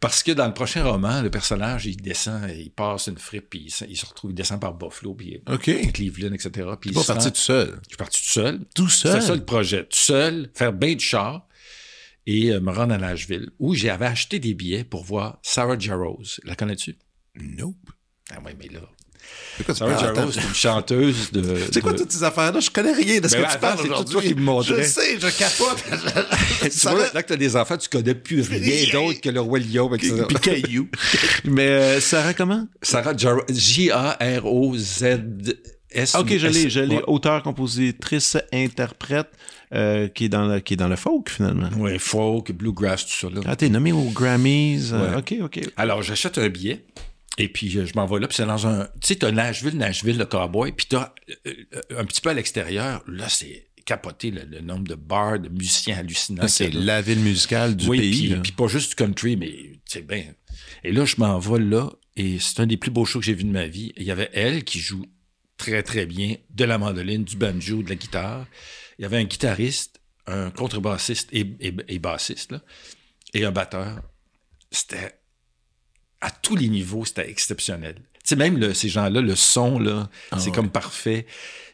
Parce que dans le prochain roman, le personnage, il descend, il passe une fripe, puis il, se- il se retrouve, il descend par Buffalo, puis OK. Cleveland, etc. Puis pas se parti tout seul. Je suis parti tout seul. Tout C'est seul? ça le projet. Tout seul, faire bien de char et euh, me rendre à Nashville, où j'avais acheté des billets pour voir Sarah Jarrows. La connais-tu? Nope. Ah oui, mais là. C'est quoi tu Sarah Attends. c'est une chanteuse de. C'est quoi de- toutes ces affaires-là? Je connais rien de ce Ben que tu parles attends, c'est tout aujourd'hui. toi qui me montrais. Je sais, je capote. <laughs> Tu vois, là que t'as des enfants, tu connais plus <laughs> rien d'autre que le roi lion. avec ça. Puis Caillou. <laughs> Mais euh, Sarah, comment? Sarah Jarrow, J-A-R-O-Z-S. Ah, ok, je l'ai, je l'ai. Ouais. Auteur, compositrice, interprète, euh, qui, est dans le, qui est dans le folk, finalement. Ouais, folk, bluegrass, tout ça. Là. Ah, t'es nommé aux Grammys. euh, Ouais. OK, OK. Alors, j'achète un billet. Et puis, euh, je m'en vais là, puis c'est dans un... Tu sais, t'as Nashville, Nashville, le cowboy, puis t'as euh, euh, un petit peu à l'extérieur, là, c'est capoté, le, le nombre de bars, de musiciens hallucinants. Là, c'est la ville musicale du oui, pays. puis, puis pas juste du country, mais c'est bien. Et là, je m'en vais là, et c'est un des plus beaux shows que j'ai vu de ma vie. Il y avait elle qui joue très, très bien de la mandoline, du banjo, de la guitare. Il y avait un guitariste, un contrebassiste et, et, et bassiste, là, et un batteur. C'était à tous les niveaux, c'était exceptionnel. Tu sais, même le- ces gens-là, le son, là, Ah c'est ouais. comme parfait.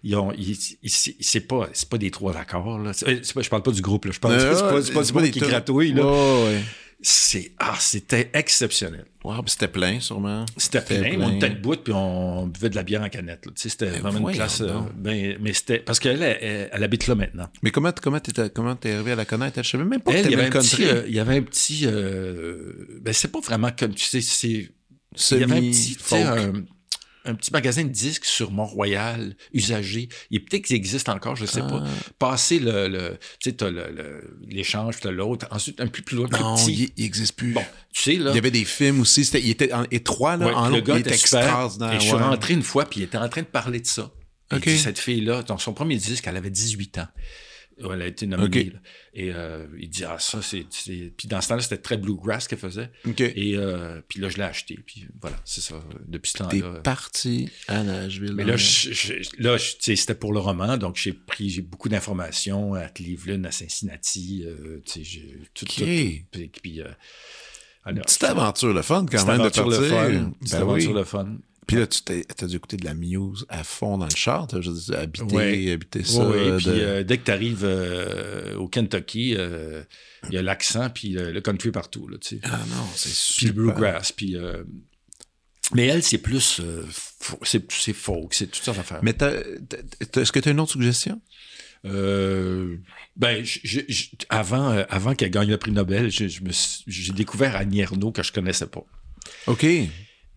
Ils ont, ils- ils- c'est pas, c'est pas des trois accords, là. C'est- c'est pas- je parle pas du groupe, là. Je parle, Euh, c'est pas, c'est pas c'est des qui gratouille, là. Ouais. C'est ah, c'était exceptionnel. Wow, c'était plein, sûrement. C'était plein, plein. on était debout puis on buvait de la bière en canette. c'était Ben, vraiment une classe. euh, ben, mais c'était parce qu'elle elle, elle- habite là maintenant. Mais comment comment t'es comment t'es arrivé à la connaître? Je savais même pas que il y avait un petit, euh, il y avait un petit, euh, ben c'est pas vraiment comme tu sais, c'est il y avait un petit, un, un petit magasin de disques sur Mont-Royal, usagé. Il peut-être qu'il existe encore, je sais Ah. pas. Passer le, le tu sais, t'as l'échange, puis t'as l'autre. Ensuite, un peu plus loin, plus Non, petit. il, il existe plus. Bon, tu sais, là. Il y avait des films aussi. Il était en- étroit, là. Ouais, en le gars il était extraordinaire. Et je suis rentré une fois, puis il était en train de parler de ça. Il Ok. dit, cette fille-là, dans son premier disque, elle avait 18 ans. Elle a été nommée. Ok. là. Et euh, il dit, ah, ça, c'est. Puis dans ce temps-là, c'était très bluegrass qu'elle faisait. Et euh, puis là, je l'ai acheté. Puis voilà, c'est ça. Depuis ce T'es temps-là. parti à Nashville. Mais là, je- je- là je- c'était pour le roman, donc j'ai pris j'ai beaucoup d'informations à Cleveland, à Cincinnati, euh, tu sais, j'ai tout, OK. tout, tout. Puis, euh, alors, Petite aventure, le fun, quand petite même, aventure de le partir. fun. Petite Ben aventure oui. le fun. Puis là, tu t'es, t'as dû écouter de la Muse à fond dans le char. T'as juste habité, Ouais. habité ça. Oui, puis euh, dès que tu arrives au Kentucky, euh, il y a l'accent, puis euh, le country partout, là, tu sais. Ah non, c'est Puis le super. bluegrass, puis... euh, mais elle, c'est plus... euh, c'est folk, c'est toutes sortes d'affaires. Mais est-ce que tu as une autre suggestion? Euh, ben, avant, euh, avant qu'elle gagne le prix Nobel, j'ai découvert Annie Ernaux que je connaissais pas. OK.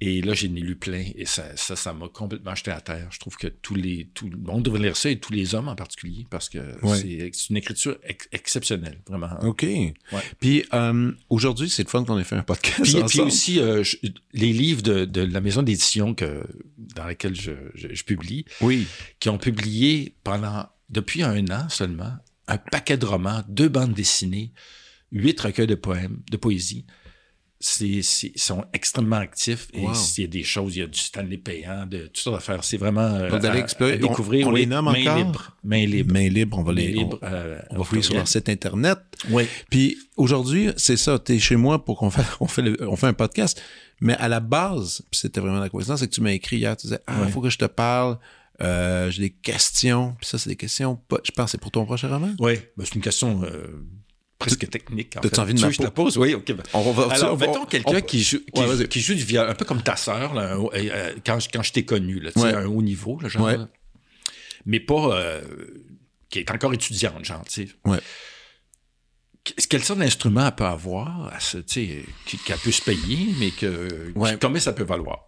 Et là, j'en ai lu plein et ça, ça, ça m'a complètement jeté à terre. Je trouve que tous les, tout le monde devrait lire ça et tous les hommes en particulier parce que Ouais. c'est c'est une écriture ex- exceptionnelle, vraiment. OK. Puis euh, aujourd'hui, c'est le fun qu'on ait fait un podcast. Puis, puis aussi, euh, je- les livres de, de la maison d'édition que, dans laquelle je, je- je publie, Oui. qui ont publié pendant, depuis un an seulement, un paquet de romans, deux bandes dessinées, huit recueils de poèmes, de poésie. C'est, sont extrêmement actifs et Wow. il y a des choses, il y a du Stanley payant, de toutes sortes d'affaires. C'est vraiment euh, à- explorer. à découvrir. On- on oui, les nomme main encore? libre. Main libre. Main libre, on va les. libre. on- euh, On va fouiller sur leur site internet. Oui. Puis aujourd'hui, c'est ça, t'es chez moi pour qu'on fasse, <laughs> on fait, le- on fait un podcast. Mais à la base, puis c'était vraiment la coïncidence, c'est que tu m'as écrit hier, tu disais, ah, il faut que je te parle, euh, j'ai des questions. Puis ça, c'est des questions, je pense que c'est pour ton prochain roman? Oui, ben, c'est une question euh, presque technique. t'as-tu fait. envie de Tu ma je la pose? Oui, OK. ben. On va, Alors, mettons quelqu'un qui, joue, qui, joue du un peu comme ta sœur, euh, quand, je- quand je t'ai connu, là, tu à un haut niveau, là, genre, mais pas euh, qui est encore étudiante, genre, tu sais. Ouais. Qu- Quelle sorte d'instrument elle peut avoir, à ce- tu qu'elle peut se payer, mais que Ouais. combien ça peut valoir?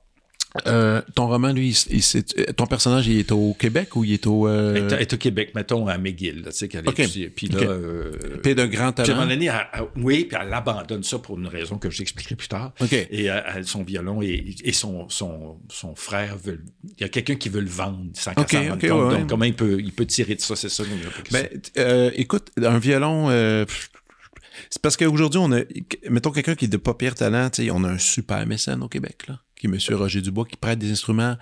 Euh, ton roman, lui, il- il- c'est- ton personnage, il est au Québec ou il est au. euh, Elle est- est au Québec, mettons, à McGill, tu sais, qu'elle OK. étudie. Puis là, OK. euh, Puis d'un grand puis à un moment talent. donné, elle- elle- oui, puis elle abandonne ça pour une raison que j'expliquerai plus tard. OK. Et euh, elle- son violon et, et son, son, son frère veulent. Il y a quelqu'un qui veut le vendre sans qu'elle s'en rende ok, compte. ouais, ouais. Donc, comment il peut, il peut tirer de ça, c'est ça. il. Ben, euh, écoute, un violon, euh, c'est parce qu'aujourd'hui, on a, mettons quelqu'un qui est de pas pire talent, tu sais, on a un super mécène au Québec, là, qui est M. Roger Dubois, qui prête des instruments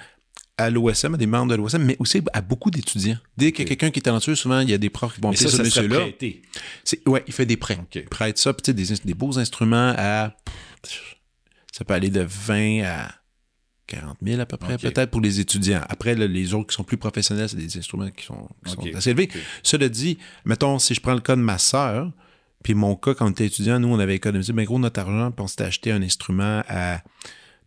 à l'OSM, à des membres de l'OSM, mais aussi à beaucoup d'étudiants. Dès qu'il y a quelqu'un qui est talentueux, souvent, il y a des profs qui vont appeler ça, ce monsieur-là. Ouais, il fait des prêts. Il prête ça, puis tu sais, des, des beaux instruments à. Ça peut aller de 20 à 40 000 à peu près, peut-être pour les étudiants. Après, là, les autres qui sont plus professionnels, c'est des instruments qui sont, qui sont assez élevés. Cela dit, mettons, si je prends le cas de ma sœur, puis mon cas, quand on était étudiant, nous, on avait économisé bien gros notre argent, puis on s'était acheté un instrument à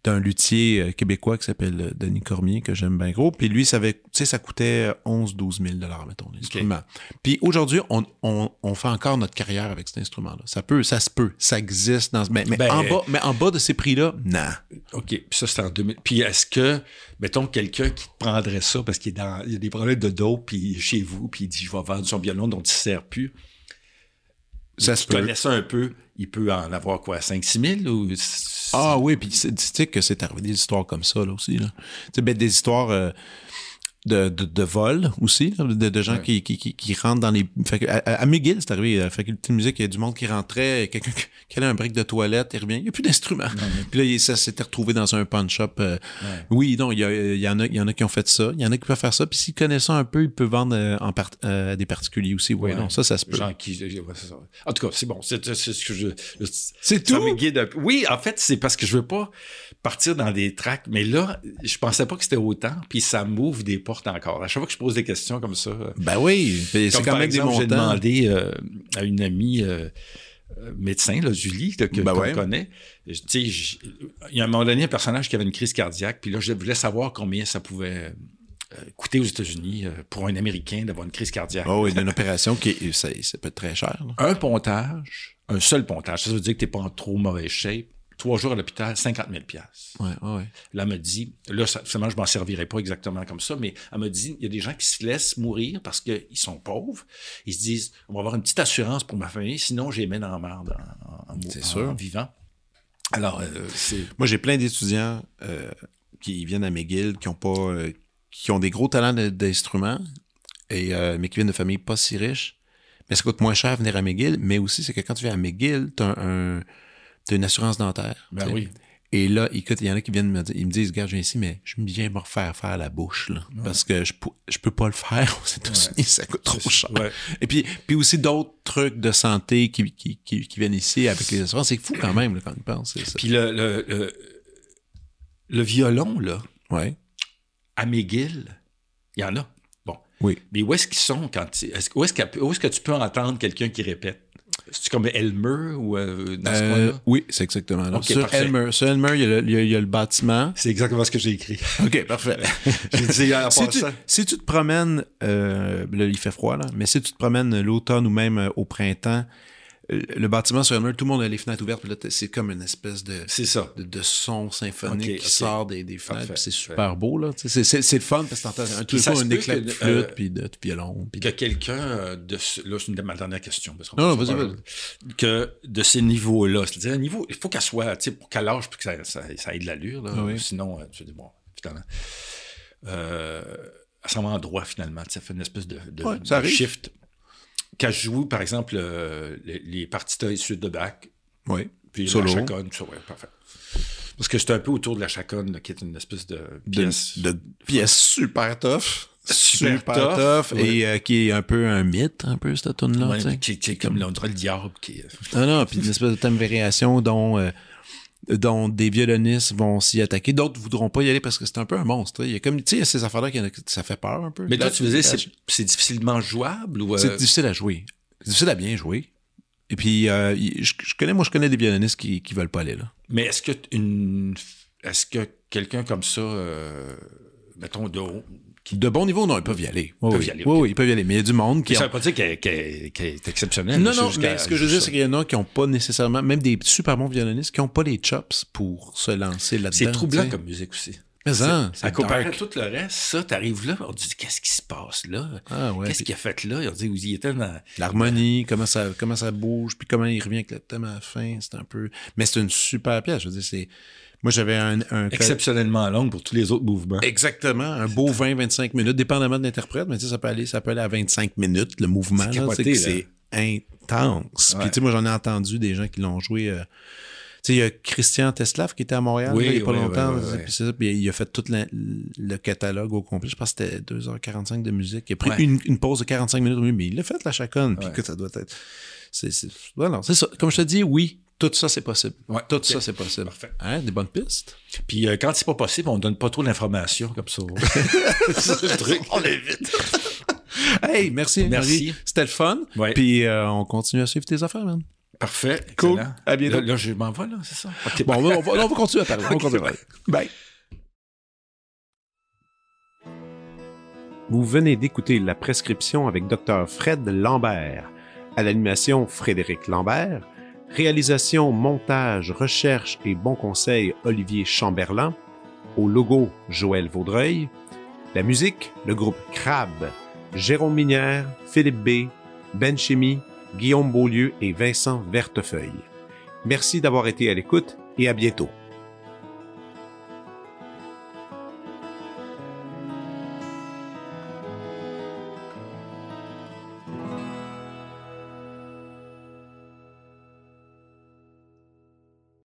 d'un luthier euh, québécois qui s'appelle euh, Denis Cormier, que j'aime bien gros. Puis lui, ça avait, ça coûtait 11-12 000 mettons, l'instrument. Puis aujourd'hui, on, on, on fait encore notre carrière avec cet instrument-là. Ça peut, ça se peut, ça existe dans mais, mais Ben, en bas, mais en bas de ces prix-là, non. OK. Puis ça, c'est en 2000. Puis est-ce que, mettons, quelqu'un qui prendrait ça parce qu'il est dans, il y a des problèmes de dos, puis chez vous, puis il dit, je vais vendre son violon dont il ne sert plus. Ça se peut. connais ça un peu, il peut en avoir quoi, 5-6 000 ou. Ah oui, puis tu sais que c'est arrivé des histoires comme ça là aussi. Là. Tu sais, ben, des histoires euh, de, de, de vol aussi, de, de gens Ouais. qui, qui, qui, qui rentrent dans les... À, à McGill, c'est arrivé, à la faculté de musique, il y a du monde qui rentrait, quelqu'un qui- allait un break de toilette, il revient, il n'y a plus d'instruments. <laughs> Puis là, ça s'était retrouvé dans un pawn shop. euh, Ouais. Oui, non, il y, a, il y en a, il y en a qui ont fait ça, il y en a qui peuvent faire ça, puis s'ils connaissent ça un peu, ils peuvent vendre euh, en part, euh, à des particuliers aussi. Oui, non, ça, ça se peut. Gens qui. ça. En tout cas, c'est bon. C'est c'est ce que je. je- C'est ça tout? peu. Oui, en fait, c'est parce que je veux pas partir dans des tracks. Mais là, je pensais pas que c'était autant. Puis ça m'ouvre des portes encore. À chaque fois que je pose des questions comme ça. euh, Ben oui, c'est comme quand même des exemple, j'ai montants. demandé euh, à une amie. euh, médecin, là, Julie, là, que Ben qu'on ouais. connaît. Tu il y a un moment donné un personnage qui avait une crise cardiaque, puis là, je voulais savoir combien ça pouvait coûter aux États-Unis pour un Américain d'avoir une crise cardiaque. Oh, oui, d'une opération qui est- ça, ça peut être très cher. là. Un pontage, un seul pontage, ça veut dire que t'es pas en trop mauvaise shape. Trois jours à l'hôpital, 50 000 Ouais, ouais, ouais. Là, elle me dit, là, ça, finalement, je m'en servirai pas exactement comme ça, mais elle me dit, il y a des gens qui se laissent mourir parce qu'ils sont pauvres. Ils se disent, on va avoir une petite assurance pour ma famille, sinon j'ai merde en, en- en- en- sûr. en vivant. Alors, euh, c'est... Moi, j'ai plein d'étudiants euh, qui viennent à McGill, qui ont pas, euh, qui ont des gros talents d'instruments, et euh, mais qui viennent de familles pas si riches. Mais ça coûte moins cher venir à McGill, mais aussi c'est que quand tu viens à McGill, t'as un, t'as une assurance dentaire. Ben tu oui. Et là, écoute, il y en a qui viennent me dire, ils me disent, regarde, je viens ici, mais je viens me refaire faire la bouche, là, parce que je, je peux pas le faire aux États-Unis, ça coûte trop cher. Ouais. Et puis, puis aussi d'autres trucs de santé qui, qui, qui, qui viennent ici avec les assurances. C'est fou quand même, là, quand on pense. ça. Puis le, le, le, le violon, là, Ouais. à McGill, il y en a. Bon. Oui. Mais où est-ce qu'ils sont quand tu- est-ce, où, est-ce où est-ce que tu peux entendre quelqu'un qui répète? C'est comme Elmer ou euh, dans ce Euh, coin-là? oui, c'est exactement. là. Ok, sur, parfait. Elmer, sur Elmer, il y, a le, il y a- il y a le bâtiment. C'est exactement ce que j'ai écrit. <laughs> OK, parfait. <laughs> J'ai dit en si, tu, si tu te promènes, euh, là, il fait froid, là, mais si tu te promènes l'automne ou même euh, au printemps, le bâtiment sur Elmer, tout le monde a les fenêtres ouvertes, puis là, c'est comme une espèce de, ça. de, de son symphonique qui sort des, des fenêtres, c'est super beau, là. C'est, le fun parce que t'entends un, tout Puis ça le coup se un peut éclat de flûte, euh, puis de, de violon. Puis Que de... quelqu'un euh, de ce, là, c'est une de ma dernière question. Parce qu'on Non, non, vas-y. Que de ces niveaux-là, c'est-à-dire un niveau, il faut qu'elle soit, tu sais, pour qu'elle lâche, puis que ça, ça, ça ait de l'allure, là. Oui. Sinon, euh, tu dis, bon, finalement, euh, elle s'en va en droit, finalement, ça fait une espèce de, de, Ouais, de ça arrive. shift. Quand je joue, par exemple, euh, les, les partitas issues de Bach, Oui. puis Solo. la chaconne, ça, ouais, parfait. Parce que c'est un peu autour de la chaconne, là, qui est une espèce de pièce. de pièce super tough. Super Super, tough, tough. ouais. Et euh, qui est un peu un mythe, un peu, cette tune-là. Ouais, tu sais. qui, qui est comme, là, on dirait le diable qui. Non, non, puis une espèce de thème variation dont, euh, dont des violonistes vont s'y attaquer. D'autres voudront pas y aller parce que c'est un peu un monstre. Il y a comme, tu sais, ces affaires-là qui ça fait peur un peu. Mais toi, tu veux dire, c'est, difficilement jouable ou... euh, c'est difficile à jouer. C'est difficile à bien jouer. Et puis, euh, je, je connais, moi, je connais des violonistes qui, qui veulent pas aller là. Mais est-ce que une, est-ce que quelqu'un comme ça, euh, mettons, de haut, qui, De bon niveau, non, ils peuvent y aller. Oui, peuvent oui. y aller, Oui, ils peuvent y aller. Mais il y a du monde qui ça ont- veut pas dire qu'elle, est exceptionnelle. Non, non, mais ce que je veux dire, ça. c'est qu'il y en a qui n'ont pas nécessairement, même des super bons violonistes, qui n'ont pas les chops pour se lancer là-dedans. C'est troublant comme musique aussi. Mais hein, à c'est comparer à dark. tout le reste, ça, t'arrives là, on dit qu'est-ce qui se passe là? Ah ouais, qu'est-ce puis- qu'il a fait là? On dit, il était dans. L'harmonie, comment ça, comment ça bouge, puis comment il revient avec le thème à la fin, c'est un peu. Mais c'est une super pièce. Je veux dire, c'est. Moi, j'avais un. un Exceptionnellement longue pour tous les autres mouvements. Exactement, un beau 20-25 minutes, dépendamment de l'interprète, mais tu sais, ça peut aller, ça peut aller à 25 minutes, le mouvement. C'est intense. Ouais. Puis tu sais, moi, j'en ai entendu des gens qui l'ont joué. euh, tu sais, il y a Christian Teslav qui était à Montréal Oui, là, il n'y a pas oui, longtemps. oui, oui, oui. Puis c'est ça, puis il a fait tout la- le catalogue au complet. Je pense que c'était 2h45 de musique. Il a pris Ouais. une, une pause de 45 minutes, oui, mais il l'a fait la chaconne. Puis Ouais. que ça doit être. C'est, c'est, voilà, c'est ça. Comme je te dis, oui, tout ça, c'est possible. Ouais, tout ça, c'est possible. Parfait. Hein, des bonnes pistes? Puis euh, quand c'est pas possible, on donne pas trop d'informations comme ça. <laughs> c'est le truc. On évite. <laughs> hey, merci. Merci. Marie. C'était le fun. Ouais. Puis euh, on continue à suivre tes affaires, man. Parfait. Cool. excellent. À bientôt. Là, là, je m'en vais, là, c'est ça? Bon, on va, on va- on va continuer à parler. On <laughs> continuer à parler. Bye. Vous venez d'écouter La Prescription avec Dr. Fred Lambert. À l'animation, Frédéric Lambert. Réalisation, montage, recherche et bons conseils, Olivier Chamberlain. Au logo, Joël Vaudreuil. La musique, le groupe Crab. Jérôme Minière, Philippe B., Ben Guillaume Beaulieu et Vincent Vertefeuille. Merci d'avoir été à l'écoute et à bientôt.